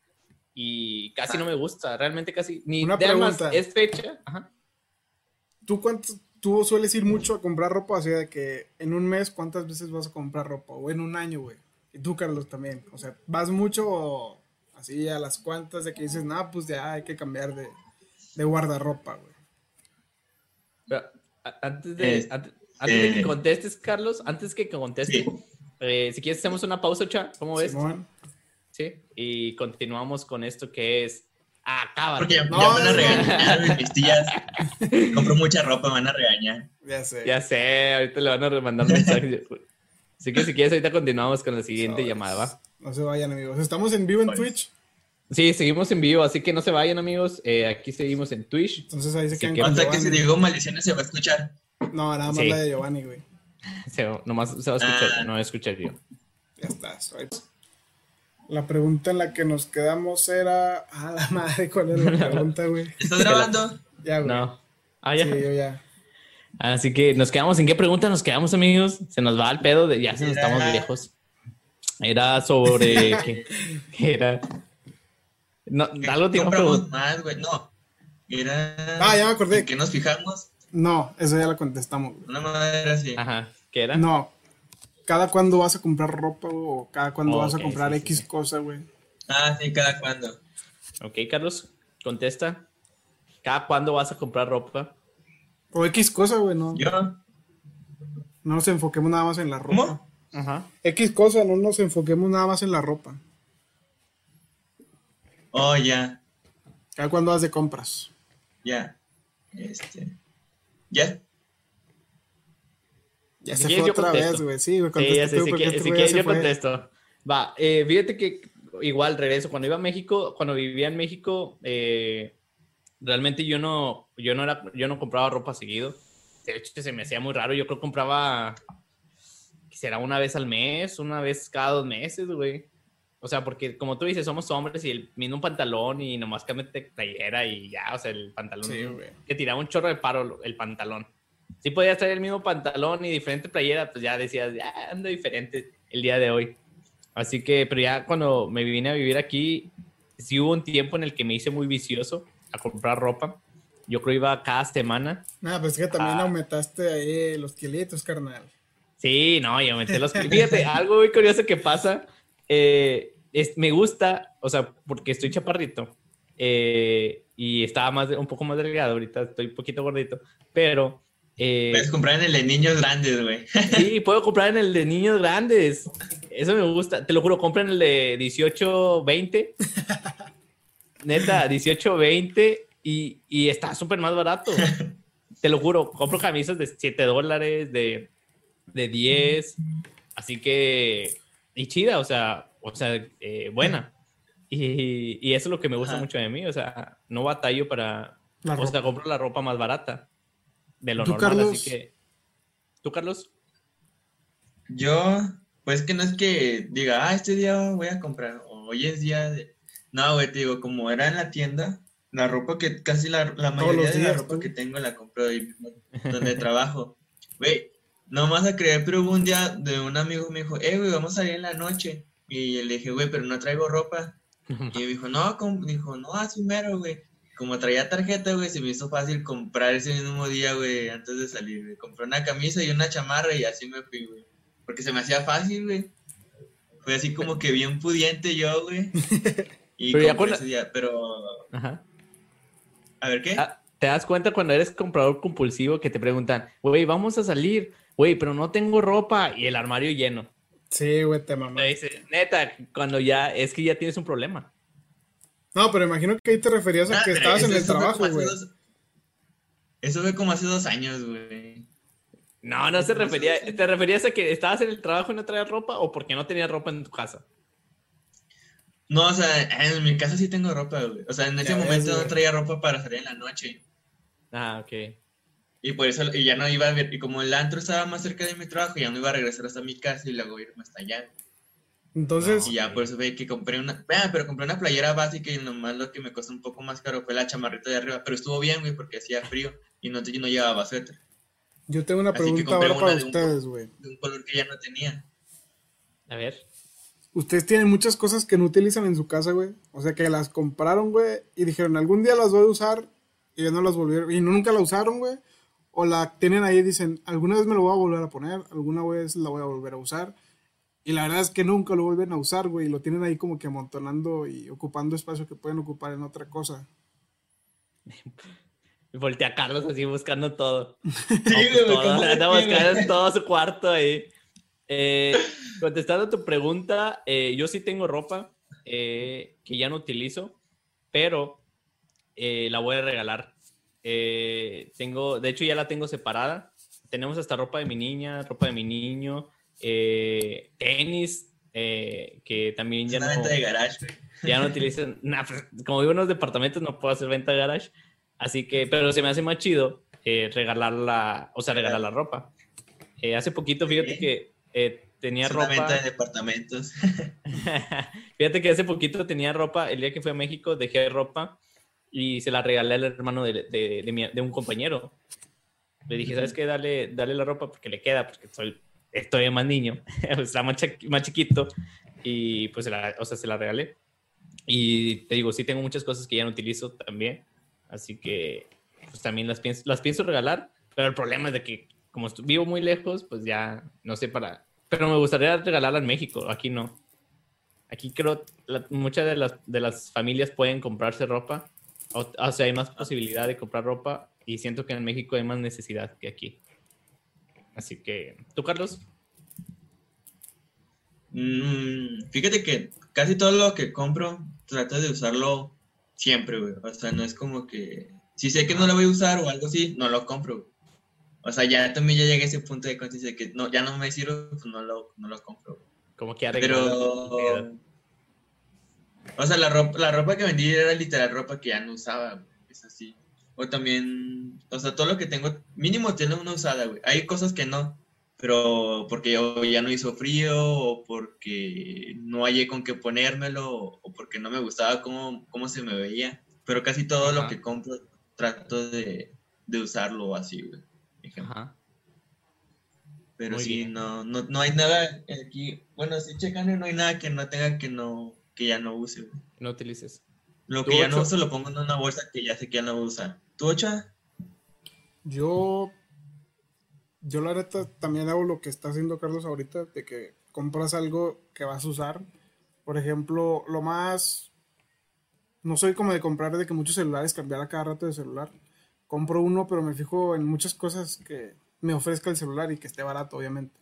Y casi no me gusta, realmente casi. Ni Una más, pregunta. es fecha. Ajá. ¿Tú, cuánto, ¿Tú sueles ir mucho a comprar ropa? Así de que en un mes, ¿cuántas veces vas a comprar ropa? O en un año, güey. Y tú, Carlos, también. O sea, ¿vas mucho o así a las cuantas de que dices, nah, pues ya hay que cambiar de, de guardarropa, güey? Pero, antes de, Es- antes, antes de que eh, contestes, Carlos, antes que contestes, Sí. eh, si quieres hacemos una pausa, cha, ¿cómo ves? Simón. Sí. Y continuamos con esto que es acaba. Porque ya, No, ya me van a no. mis tías. Compro mucha ropa, me van a regañar. Ya sé. Ya sé, ahorita le van a remandar mensajes. Así que si quieres, ahorita continuamos con la siguiente Sobres. llamada, ¿va? No se vayan, amigos. Estamos en vivo en Sobres. Twitch. Sí, seguimos en vivo, así que no se vayan, amigos. Eh, aquí seguimos en Twitch. Entonces ahí se quedan Hasta que si digo maldiciones se va a escuchar. No, nada más Sí. la de Giovanni, güey. Se, nomás se va a escuchar, Ah. no va a escuchar yo. Ya está. La pregunta en la que nos quedamos era. Ah, la madre, ¿cuál era la pregunta, güey? ¿Estás grabando? Ya, güey. No. Ah, ya. Sí, yo ya. Así que nos quedamos. ¿En qué pregunta nos quedamos, amigos? Se nos va el pedo de ya se nos estamos viejos. Era sobre. ¿qué, qué era? No, ¿Qué algo compramos preguntar. más, güey? No. Era. Ah, ya me acordé. ¿En qué nos fijamos? No, eso ya lo contestamos, güey. Una madre así. Ajá. ¿Qué era? No. Cada cuando vas a comprar ropa, o cada cuando Oh, vas a comprar sí, X sí. cosa, güey. Ah, sí, cada cuando. Ok, Carlos, contesta. ¿Cada cuándo vas a comprar ropa? O X cosa, güey, no. Yo. No nos enfoquemos nada más en la ropa. ¿Cómo? Ajá. X cosa, no nos enfoquemos nada más en la ropa. Oh, ya. Cada cuando vas de compras. Ya. Este. Ya. Ya Si se quieres, fue otra contesto. vez, güey. Sí, güey, Sí, sé, tú si quieres, este si yo fue. contesto. Va, eh, fíjate que igual regreso. Cuando iba a México, cuando vivía en México, eh, realmente yo no, yo no era, yo no compraba ropa seguido. De hecho, se me hacía muy raro. Yo creo que compraba, será una vez al mes, una vez cada dos meses, güey. O sea, porque como tú dices, somos hombres y el mismo pantalón y nomás cámbiate playera y ya, o sea, el pantalón Sí, güey. que tiraba un chorro de paro el pantalón. Si podías traer el mismo pantalón y diferente playera, pues ya decías, ya ando diferente el día de hoy. Así que, pero ya cuando me vine a vivir aquí, sí hubo un tiempo en el que me hice muy vicioso a comprar ropa. Yo creo iba cada semana. Nada, pues es que también Ah. aumentaste ahí los kilitos, carnal. Sí, no, y aumenté los... Fíjate, algo muy curioso que pasa, eh, es, me gusta, o sea, porque estoy chaparrito eh, y estaba más, un poco más delgado, ahorita estoy un poquito gordito, pero... eh, Puedes comprar en el de niños grandes, güey. Sí, puedo comprar en el de niños grandes. Eso me gusta. Te lo juro, compra en el de 18, 20. Neta, 18, 20 y, y está súper más barato. Te lo juro, compro camisas de 7 dólares, de, de 10. Así que, y chida, o sea, o sea eh, buena. Y, y eso es lo que me gusta Ajá. mucho de mí. O sea, no batallo para. La O sea, compro la ropa más barata de lo ¿Tú, normal. Carlos? Así que. ¿Tú, Carlos? Yo, pues que no es que diga, ah, este día voy a comprar, o hoy es día de... No, güey, te digo, como era en la tienda, la ropa que, casi la, la mayoría de la ropa tú. que tengo la compro ahí mismo, donde trabajo. Güey, no vas a creer, pero hubo un día de un amigo me dijo, eh, güey, vamos a salir en la noche. Y le dije, güey, pero no traigo ropa. Y me dijo, no, com-", dijo, no, así mero, güey. Como traía tarjeta, güey, se me hizo fácil comprar ese mismo día, güey, antes de salir, güey. Compré una camisa y una chamarra y así me fui, güey. Porque se me hacía fácil, güey. Fue así como que bien pudiente yo, güey. Y Pero ya ese día, pero... Ajá. A ver, ¿qué? Ah, ¿Te das cuenta cuando eres comprador compulsivo que te preguntan, güey, vamos a salir, güey, pero no tengo ropa y el armario lleno? Sí, güey, te mamá. Neta, cuando ya, es que ya tienes un problema. No, pero imagino que ahí te referías a Ah, que estabas en el trabajo, güey. dos- Eso fue como hace dos años, güey. No, no se refería, ¿te referías a que estabas en el trabajo y no traías ropa o porque no tenías ropa en tu casa? No, o sea, en mi casa sí tengo ropa, güey. O sea, en ese Ya ves, momento no traía ropa para salir en la noche. Ah, ok. Y por eso, y ya no iba a ver, y como el antro estaba más cerca de mi trabajo, ya no iba a regresar hasta mi casa y luego irme hasta allá. Entonces, Y ya por eso ve que compré una, ah, pero compré una playera básica y nomás lo que me costó un poco más caro fue la chamarrita de arriba, pero estuvo bien, güey, porque hacía frío y no, y no llevaba suéter, yo tengo una Así que pregunta compré ahora una para ustedes, güey. de un color que ya no tenía. A ver. Ustedes tienen muchas cosas que no utilizan en su casa, güey. O sea, que las compraron, güey, y dijeron, algún día las voy a usar, y ya no las volvieron, y nunca la usaron, güey. O la tienen ahí y dicen, alguna vez me lo voy a volver a poner, alguna vez la voy a volver a usar. Y la verdad es que nunca lo vuelven a usar, güey, y lo tienen ahí como que amontonando y ocupando espacio que pueden ocupar en otra cosa. Voltea a Carlos así buscando todo. Sí, No, pues anda buscando todo su cuarto ahí. Eh, contestando tu pregunta, eh, yo sí tengo ropa eh, que ya no utilizo, pero eh, la voy a regalar. Eh, tengo, de hecho, ya la tengo separada. Tenemos hasta ropa de mi niña, ropa de mi niño, eh, tenis, que también ya no, venta de garage, ya no utilizan. Nah, pues, como vivo en los departamentos, no puedo hacer venta de garage. Así que, pero se me hace más chido regalar la, o sea, regalar la ropa. Hace poquito, fíjate que eh, tenía Es una ropa. venta de departamentos. Fíjate que hace poquito tenía ropa. El día que fui a México dejé ropa y se la regalé al hermano de, de, de, mi- de un compañero. Le dije, ¿sabes qué? Dale, dale la ropa porque le queda, porque soy, estoy más niño, está más, más chiquito. Y pues, se la, o sea, se la regalé. Y te digo, sí tengo muchas cosas que ya no utilizo también. Así que, pues también las pienso, las pienso regalar. Pero el problema es de que, como vivo muy lejos, pues ya no sé para. Pero me gustaría regalarla en México, aquí no. Aquí creo muchas de las, de las familias pueden comprarse ropa. O, o sea, hay más posibilidad de comprar ropa. Y siento que en México hay más necesidad que aquí. Así que, ¿tú, Carlos? Mm, fíjate que casi todo lo que compro trato de usarlo siempre, güey. O sea, no es como que si sé que no lo voy a usar o algo así, no lo compro. O sea, ya también ya llegué a ese punto de conciencia de que no, ya no me sirve, pues no lo, no lo compro. Como que Pero, o sea, la ropa, la ropa que vendí era literal ropa que ya no usaba, güey. Es así. O también, o sea, todo lo que tengo, mínimo tiene una usada, güey. Hay cosas que no, pero porque yo ya no hizo frío, o porque no hallé con qué ponérmelo, o porque no me gustaba cómo, cómo se me veía. Pero casi todo Ajá. lo que compro trato de, de usarlo así, güey. Ejemplo. Ajá. Pero Muy sí, bien. no, no, no hay nada aquí. Bueno, sí, checando, no hay nada que no tenga que no, que ya no use. güey. No utilices. Lo ¿Tú, que ya no uso lo pongo en una bolsa que ya sé que ya no usa. ¿Tú, Ocha? Yo, yo la neta también hago lo que está haciendo Carlos ahorita, de que compras algo que vas a usar. Por ejemplo, lo más, no soy como de comprar de que muchos celulares cambiar a cada rato de celular. Compro uno, pero me fijo en muchas cosas que me ofrezca el celular y que esté barato, obviamente.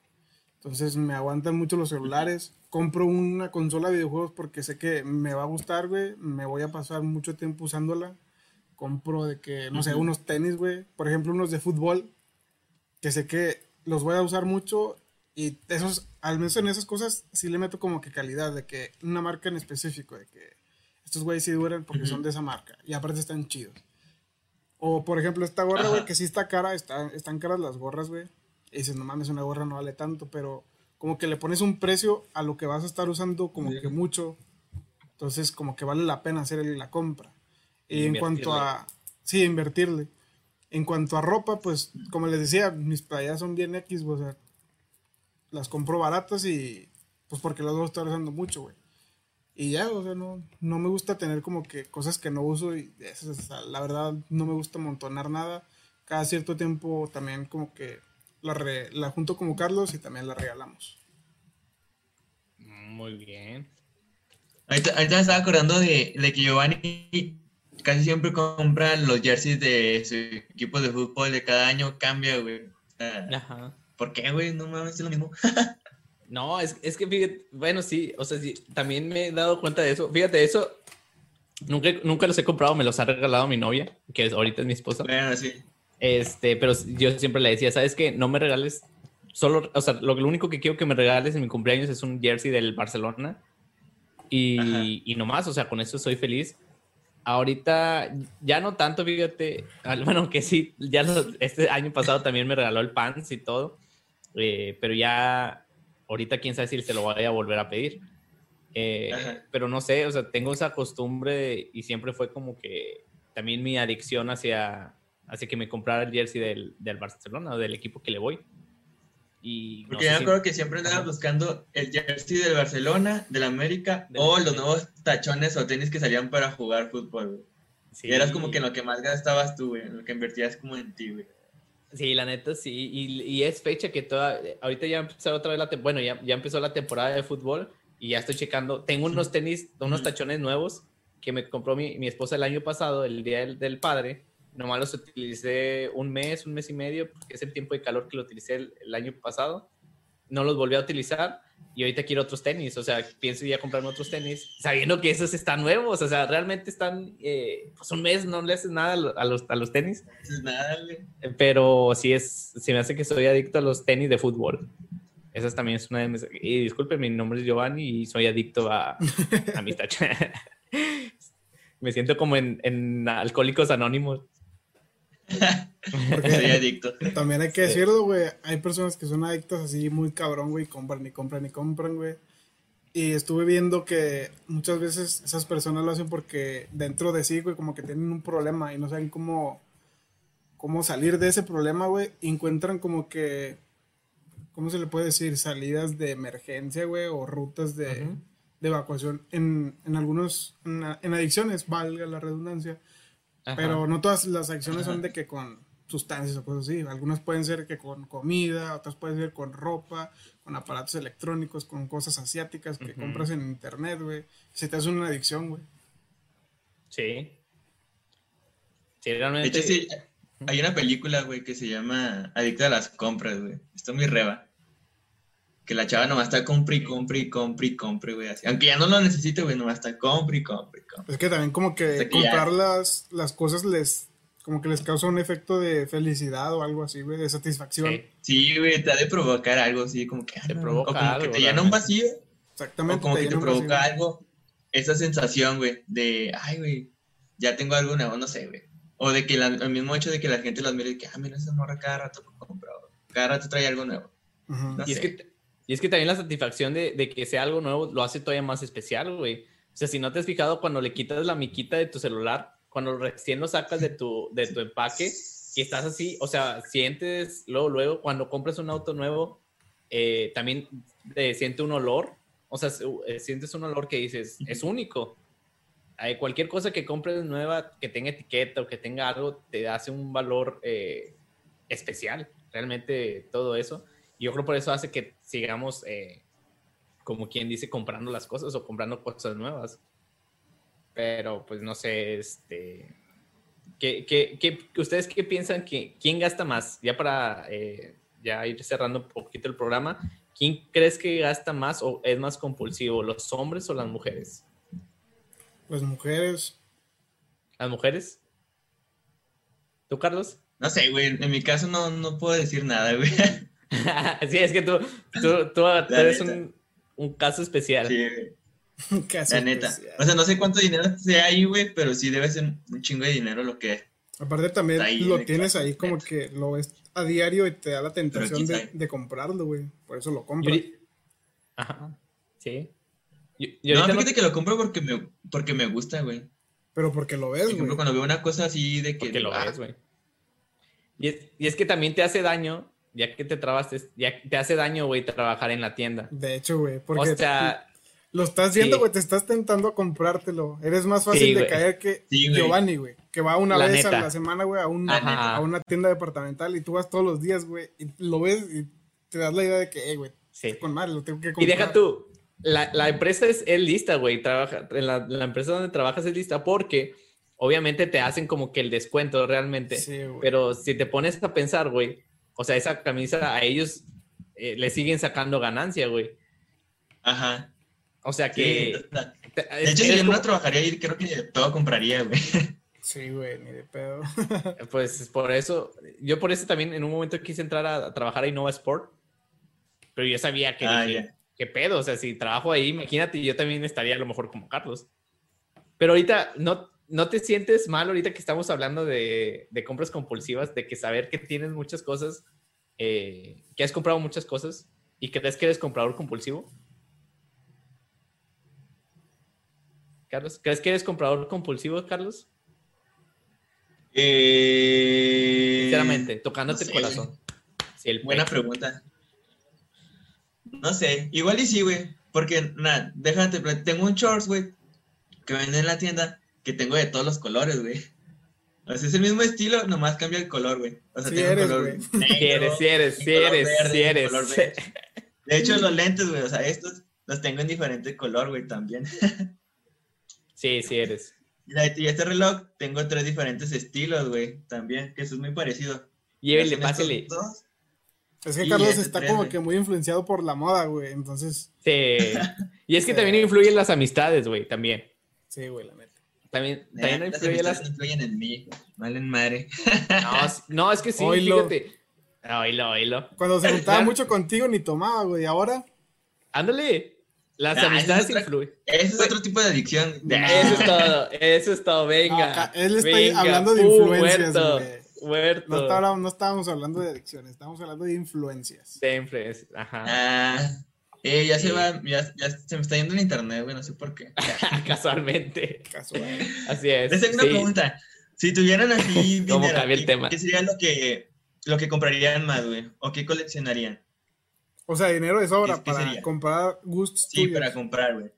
Entonces me aguantan mucho los celulares. Compro una consola de videojuegos porque sé que me va a gustar, güey. Me voy a pasar mucho tiempo usándola. Compro de que, no sé, Ujú. unos tenis, güey. Por ejemplo, unos de fútbol. Que sé que los voy a usar mucho. Y esos, al menos en esas cosas, sí le meto como que calidad. De que una marca en específico. De que estos güeyes sí duran porque son de esa marca. Y aparte están chidos. O por ejemplo, esta gorra, güey, que sí está cara, está, están caras las gorras, güey. Y dices, no mames, una gorra no vale tanto, pero como que le pones un precio a lo que vas a estar usando como Sí. que mucho. Entonces, como que vale la pena hacer la compra. Y en cuanto a... Sí, invertirle. En cuanto a ropa, pues, como les decía, mis playas son bien X, güey, o sea, las compro baratas y pues porque las voy a estar usando mucho, güey. Y ya, o sea, no, no me gusta tener como que cosas que no uso y eso, o sea, la verdad no me gusta amontonar nada. Cada cierto tiempo también como que la, re- la junto como Carlos y también la regalamos. Muy bien. Ahorita, ahorita me estaba acordando de, de que Giovanni casi siempre compra los jerseys de su equipo de fútbol de cada año, cambia, güey. Ajá. ¿Por qué, güey? No mames, es lo mismo. No, es, es que fíjate, bueno, sí, o sea, sí, también me he dado cuenta de eso. Fíjate, eso nunca, nunca los he comprado, me los ha regalado mi novia, que es, ahorita es mi esposa. Bueno, sí. Este, pero yo siempre le decía, ¿sabes qué? No me regales solo, o sea, lo, lo único que quiero que me regales en mi cumpleaños es un jersey del Barcelona. Y, y nomás, o sea, con eso soy feliz. Ahorita ya no tanto, fíjate, bueno, que sí, ya lo- este año pasado también me regaló el pants y todo, eh, pero ya ahorita quién sabe si se lo vaya a volver a pedir. Eh, pero no sé, o sea, tengo esa costumbre y siempre fue como que también mi adicción hacia, hacia que me comprara el jersey del, del Barcelona o del equipo que le voy. Y no Porque sé yo me si- acuerdo que siempre andabas Ajá. buscando el jersey del Barcelona, del América, Del o los nuevos tachones o tenis que salían para jugar fútbol, güey. sí. Y eras como que en lo que más gastabas tú, güey, en lo que invertías como en ti, güey. Sí, la neta sí. Y, y es fecha que toda. Ahorita ya empezó otra vez la. Bueno, ya, ya empezó la temporada de fútbol y ya estoy checando. Tengo unos tenis, unos tachones nuevos que me compró mi, mi esposa el año pasado, el día del, del padre. Nomás los utilicé un mes, un mes y medio, porque es el tiempo de calor que lo utilicé el, el año pasado. No los volví a utilizar y ahorita quiero otros tenis. O sea, pienso ya comprarme otros tenis, sabiendo que esos están nuevos. O sea, realmente están. eh, pues un mes no le haces nada a lo- a los, a los tenis. Nada. Pero sí es, se me hace que soy adicto a los tenis de fútbol. Esa también es una de mis... Y disculpen, mi nombre es Giovanni y soy adicto a, a mis tachas. me siento como en, en Alcohólicos Anónimos. Soy adicto. También hay que Sí. decirlo, güey. Hay personas que son adictas así muy cabrón, güey. Compran y compran y compran, güey. Y estuve viendo que muchas veces esas personas lo hacen porque dentro de sí, güey, como que tienen un problema y no saben cómo, cómo salir de ese problema, güey. Y encuentran como que, ¿cómo se le puede decir? Salidas de emergencia, güey, o rutas de, Ujú. de evacuación en, en algunos, en, en adicciones, valga la redundancia. Ajá. Pero no todas las adicciones Ajá. son de que con sustancias o cosas así. Algunas pueden ser que con comida, otras pueden ser con ropa, con aparatos electrónicos, con cosas asiáticas que compras en internet, güey. Se te hace una adicción, güey. Sí. Sí, De realmente. hecho, sí, hay una película, güey, que se llama Adicta a las compras, güey. Está muy reba. Que la chava nomás está compre y compre y compre y compre, güey. así. Aunque ya no lo necesite, güey, nomás está compre y compre y compre. Es que también como que Hasta que ya- comprar las, las cosas les como que les causa un efecto de felicidad o algo así, güey, de satisfacción. Sí. Sí, güey, te ha de provocar algo así, como que. Te ah, provoca o como algo, que te llena un vacío. Exactamente. O como que te vacío. provoca algo. Esa sensación, güey, de, ay, güey, ya tengo algo nuevo, no sé, güey. O de que la- el mismo hecho de que la gente las mire y que, ah, mira, esa morra cada rato compra, cada rato trae algo nuevo. No Y es, que, y es que también la satisfacción de, de que sea algo nuevo lo hace todavía más especial, güey. O sea, si no te has fijado cuando le quitas la miquita de tu celular, cuando recién lo sacas de tu, de tu empaque y estás así, o sea, sientes luego, luego, cuando compras un auto nuevo, eh, también eh, siente un olor, o sea, se- eh, sientes un olor que dices, es único. Eh, cualquier cosa que compres nueva, que tenga etiqueta o que tenga algo, te hace un valor eh, especial, realmente todo eso. Y yo creo por eso hace que sigamos, eh, como quien dice, comprando las cosas o comprando cosas nuevas. Pero pues no sé, este... ¿qué, qué, qué- ustedes qué piensan que quién gasta más? Ya para eh, ya ir cerrando un poquito el programa, ¿quién crees que gasta más o es más compulsivo, los hombres o las mujeres? Las mujeres. ¿Las mujeres? ¿Tú, Carlos? No sé, güey, en mi caso no, no puedo decir nada, güey. sí, es que tú, tú, tú eres un, un caso especial. Sí, güey, Casi la neta. especial. O sea, no sé cuánto dinero sea ahí, güey, pero sí debe ser un chingo de dinero lo que Aparte también ahí lo tienes ahí como neta. que lo ves a diario y te da la tentación de, de comprarlo, güey. Por eso lo ahori- Ajá, sí. Y, y No, fíjate que lo compro porque me, porque me gusta, güey. Pero porque lo ves, Por güey. ejemplo, cuando veo una cosa así de que... porque lo ah, ves, güey. Y es, y es que también te hace daño, ya que te trabaste, ya te hace daño, güey, trabajar en la tienda. De hecho, güey. Porque O sea, lo estás viendo, sí. güey. Te estás tentando a comprártelo. Eres más fácil Sí, de caer que Sí. Giovanni, güey. Que va una La vez neta. a la semana, güey, a, un- a una tienda departamental y tú vas todos los días, güey. Y lo ves y te das la idea de que, eh, güey, sí. con madre, lo tengo que Y comprar. deja tú, la, la empresa es, es lista, güey. Trabaja, en la, la empresa donde trabajas es lista porque obviamente te hacen como que el descuento realmente. Sí, güey. Pero si te pones a pensar, güey, o sea, esa camisa a ellos eh, le siguen sacando ganancia, güey. Ajá. O sea Sí, que... de te- hecho, si yo como- no trabajaría ahí, creo que todo compraría, güey. Sí, güey, ni de pedo. Pues por eso, yo por eso también en un momento quise entrar a, a trabajar a Innova Sport, pero yo sabía que, Ah, dije, qué pedo, o sea, si trabajo ahí, imagínate, yo también estaría a lo mejor como Carlos. Pero ahorita, ¿no, no te sientes mal ahorita que estamos hablando de, de compras compulsivas, de que saber que tienes muchas cosas, eh, que has comprado muchas cosas y crees que eres comprador compulsivo? Carlos, ¿crees que eres comprador compulsivo, Carlos? Eh, Sinceramente, tocándote no el corazón. Sí, el Buena pecho. pregunta. No sé, igual y sí, güey. Porque, nada, déjate, tengo un shorts, güey, que venden en la tienda, que tengo de todos los colores, güey. O sea, es el mismo estilo, nomás cambia el color, güey. O sea, Sí tengo eres, color güey. negro, Sí eres, sí eres, sí color eres, verde, sí eres. De hecho, los lentes, güey, o sea, estos los tengo en diferente color, güey, también. Sí, sí eres. Y este reloj tengo tres diferentes estilos, güey, también, que eso es muy parecido. Llévele, pásele. dos. Es que Carlos ese está como güey. que muy influenciado por la moda, güey. Entonces, Sí. Y es que Sí. también influyen las amistades, güey, también. sí, güey, la neta. También, Nah, también las influye las... no influyen en mí, valen madre. No, es que sí, Oílo. fíjate. Oílo, oílo. Cuando se juntaba mucho contigo ni tomaba, güey. Ahora, Ándale. Las Ah, amistades es influyen. Ese es otro tipo de adicción. Eso es todo, eso es todo, venga. No, él está venga, hablando de ¡pum! influencias, güey. muerto. no, estaba- no estábamos hablando de adicciones, estábamos hablando de influencias. De influencias, ajá. Ah, Eh, ya se va, ya, ya se me está yendo el internet, güey, no sé por qué. Casualmente. Casual. Así es. Les tengo una sí. pregunta. Si tuvieran así ¿Cómo dinero, cambia el ¿qué- tema? ¿qué sería lo que, lo que comprarían más, güey? ¿O qué coleccionarían? O sea, dinero de sobra ¿Qué- qué para sería? comprar gustos Sí, tuyos. para comprar, güey.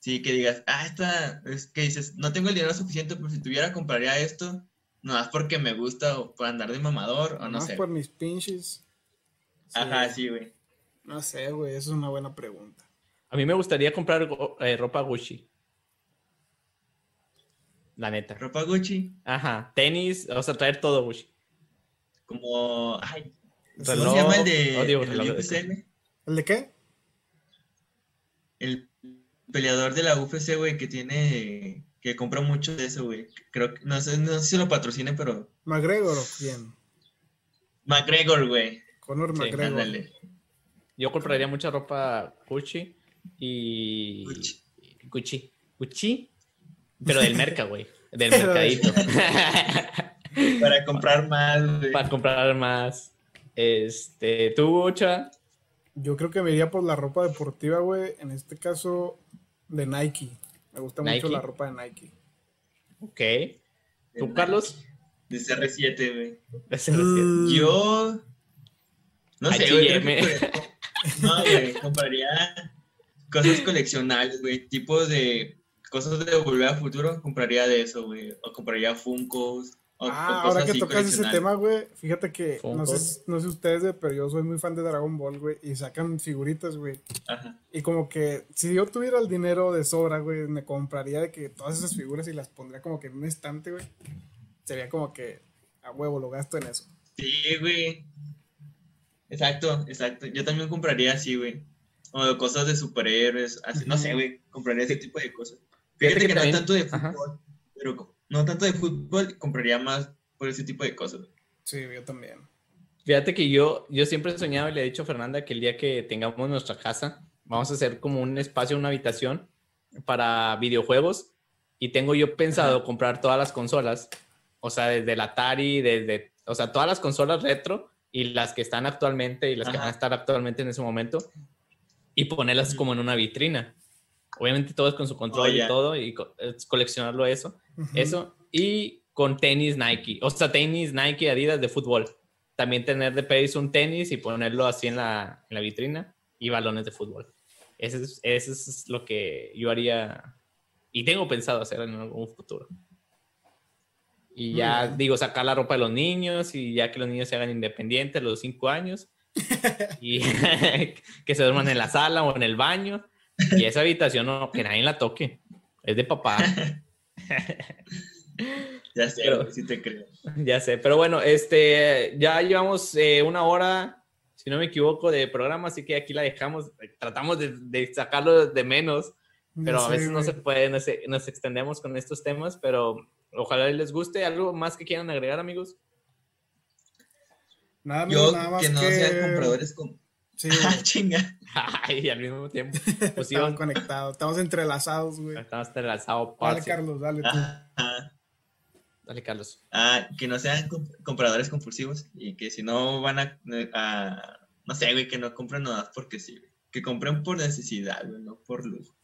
Sí, que digas, ah, esta, es que dices, no tengo el dinero suficiente, pero si tuviera compraría esto, no más porque me gusta o por andar de mamador o no Nomás sé. por mis pinches. Sí. Ajá, sí, güey. No sé, güey, esa es una buena pregunta. A mí me gustaría comprar eh, ropa Gucci. La neta. Ropa Gucci, Ajá. Tenis, o sea, traer todo Gucci. como, ay, ¿cómo se llama el de, oh, digo, el reloj de- UFC, güey? ¿El de qué? El peleador de la UFC, güey, que tiene, que compra mucho de eso, güey. Creo que, no sé, no sé si lo patrocine, pero ¿McGregor quién? McGregor, güey. Conor Sí, McGregor. Ándale. Yo compraría mucha ropa Gucci y. Gucci. Gucci. Gucci. Pero del merca, güey. Del mercadito. Para comprar más, güey. Para comprar más. Este. ¿Tú, Ocha? Yo creo que me iría por la ropa deportiva, güey. En este caso, de Nike. Me gusta mucho la ropa de Nike. Ok. ¿Tú, Carlos? De CR7, güey. Recién. Mm, Yo. No sé, güey. No, güey. Compraría cosas coleccionables, güey. Tipo de cosas de volver a futuro. Compraría de eso, güey. O compraría Funkos. O, o Ah, cosas ahora que así tocas ese tema, güey, fíjate que no sé, no sé ustedes, pero yo soy muy fan de Dragon Ball, güey, y sacan figuritas, güey. Ajá. Y como que si yo tuviera el dinero de sobra, güey, me compraría de que todas esas figuras y las pondría como que en un estante, güey. Sería como que a huevo lo gasto en eso. Sí, güey. Exacto, exacto. Yo también compraría así, güey. O cosas de superhéroes, así, no sé, güey. Compraría ese tipo de cosas. Fíjate Fíjate que que no tanto de Ajá. fútbol, pero no tanto de fútbol, compraría más por ese tipo de cosas. güey. Sí, yo también. Fíjate que yo, yo siempre he soñado y le he dicho a Fernanda que el día que tengamos nuestra casa, vamos a hacer como un espacio, una habitación para videojuegos. Y tengo yo pensado Ajá. comprar todas las consolas, o sea, desde el Atari, desde, o sea, todas las consolas retro y las que están actualmente y las que Ajá. van a estar actualmente en ese momento y ponerlas como en una vitrina. Obviamente todos con su control Oh, y ya. todo y co- es coleccionarlo eso. Ujú. Eso, y con tenis Nike, o sea, tenis Nike, Adidas de fútbol. También tener de pedir un tenis y ponerlo así en la, en la vitrina y balones de fútbol. Eso es, eso es lo que yo haría y tengo pensado hacer en algún futuro. Y ya digo, sacar la ropa de los niños y ya que los niños se hagan independientes a los cinco años y que se duerman en la sala o en el baño y esa habitación no, que nadie la toque. Es de papá. Ya sé, Pero- sí te creo. Ya sé, pero bueno, este, ya llevamos eh, una hora, si no me equivoco, de programa, así que aquí la dejamos. Tratamos de, de sacarlo de menos, pero a veces no se puede, nos, nos extendemos con estos temas, pero ojalá les guste. ¿Algo más que quieran agregar, amigos? Nada, amigo, Yo, nada más que no sean compradores con. Sí, Ah, chinga. Ay, al mismo tiempo. Pues sí, estamos conectados, estamos entrelazados, güey. estamos entrelazados. Dale. Carlos, dale tú. Dale, Carlos. Ah, que no sean comp- compradores compulsivos y que si no van a, a- no sé, güey, que no compren nada porque sí, güey. Que compren por necesidad, güey, no por lujo.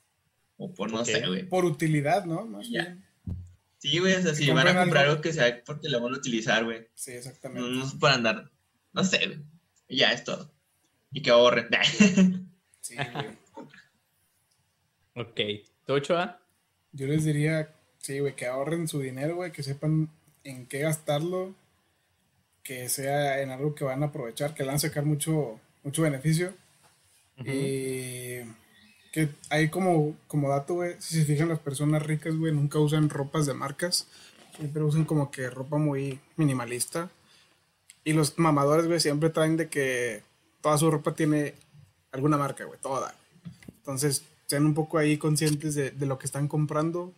O por no sé, güey. Por utilidad, ¿no? Más Ya. bien. Sí, güey, o sea, si van a comprar algo. algo que sea porque lo van a utilizar, güey. Sí, No, exactamente. no es para andar, no sé, güey. Y ya es todo. Y que ahorren. Sí, güey. Ok. ¿Tú, Ochoa? Yo les diría, sí, güey, que ahorren su dinero, güey, que sepan en qué gastarlo, que sea en algo que van a aprovechar, que le van a sacar mucho, mucho beneficio. Y que hay como, como dato, güey, si se fijan las personas ricas, güey, nunca usan ropas de marcas, siempre usan como que ropa muy minimalista. Y los mamadores, güey, siempre traen de que toda su ropa tiene alguna marca, güey, toda. Entonces, sean un poco ahí conscientes de, de lo que están comprando.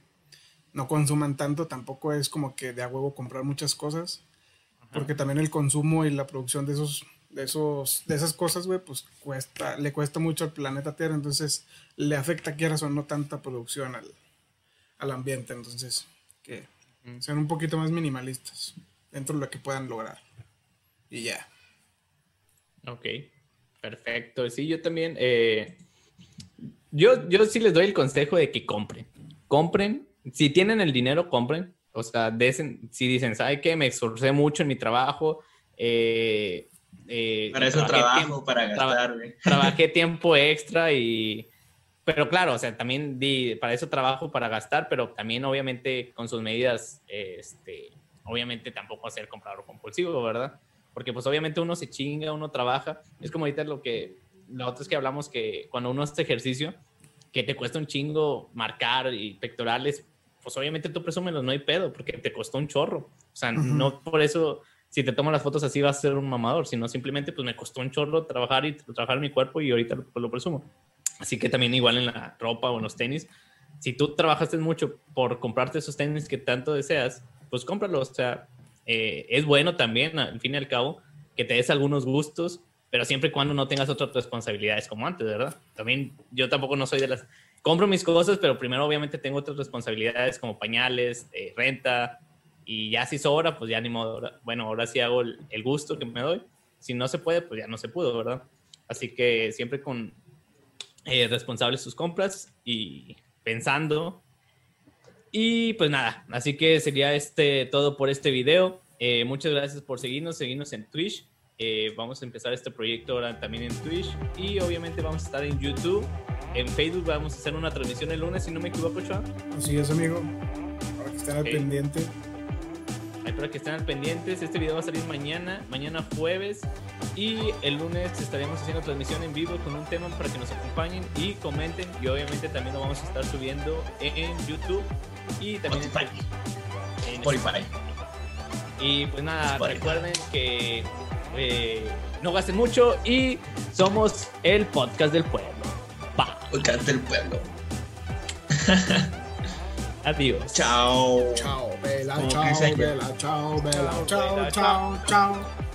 No consuman tanto, tampoco es como que de a huevo comprar muchas cosas. Porque también el consumo y la producción de esos, de esos, de esas cosas, güey, pues cuesta, le cuesta mucho al planeta Tierra. Entonces, le afecta, quieras o no, tanta producción al, al ambiente. Entonces, que sean un poquito más minimalistas dentro de lo que puedan lograr. Y ya. Ok. Perfecto, sí, yo también. Eh, yo, yo sí les doy el consejo de que compren. Compren. Si tienen el dinero, compren. O sea, desen, si dicen, ¿sabe qué? Me esforcé mucho en mi trabajo. Eh, eh, para eso trabajo, para gastar. trabajé tiempo extra y... Pero claro, o sea, también di, para eso trabajo para gastar, pero también obviamente con sus medidas, este, obviamente tampoco hacer comprador compulsivo, ¿verdad? Porque pues obviamente uno se chinga, uno trabaja. Es como ahorita lo que, la otra es que hablamos que cuando uno hace ejercicio, que te cuesta un chingo marcar y pectorales, pues obviamente tú presúmelos, no hay pedo, porque te costó un chorro. O sea, no por eso si te tomo las fotos así vas a ser un mamador, sino simplemente pues me costó un chorro trabajar y trabajar mi cuerpo y ahorita lo, lo presumo. Así que también igual en la ropa o en los tenis, si tú trabajaste mucho por comprarte esos tenis que tanto deseas, pues cómpralos. O sea, eh, es bueno también, al fin y al cabo, que te des algunos gustos, pero siempre y cuando no tengas otras responsabilidades como antes, ¿verdad? También yo tampoco no soy de las... Compro mis cosas, pero primero obviamente tengo otras responsabilidades como pañales, eh, renta, y ya si sobra, pues ya ni modo. Bueno, ahora sí hago el, gusto que me doy. Si no se puede, pues ya no se pudo, ¿verdad? Así que siempre con eh, responsables sus compras y pensando. Y pues nada, así que sería este todo por este video. Eh, muchas gracias por seguirnos, seguirnos en Twitch. Eh, vamos a empezar este proyecto ahora también en Twitch y obviamente vamos a estar en YouTube. En Facebook vamos a hacer una transmisión el lunes, si no me equivoco, Chua. Así es, amigo. Para que estén al pendiente. Espero que estén al pendientes. Este video va a salir mañana, mañana jueves. Y el lunes estaremos haciendo transmisión en vivo con un tema para que nos acompañen y comenten. Y obviamente también lo vamos a estar subiendo en YouTube y también en Spotify. Y pues nada, recuerden que eh, no gasten mucho y somos el podcast del pueblo. Podcast del pueblo. Adiós. Chao. Chao, Bella. Chao, Bella. Chao, Bella. Chao, chao, chao.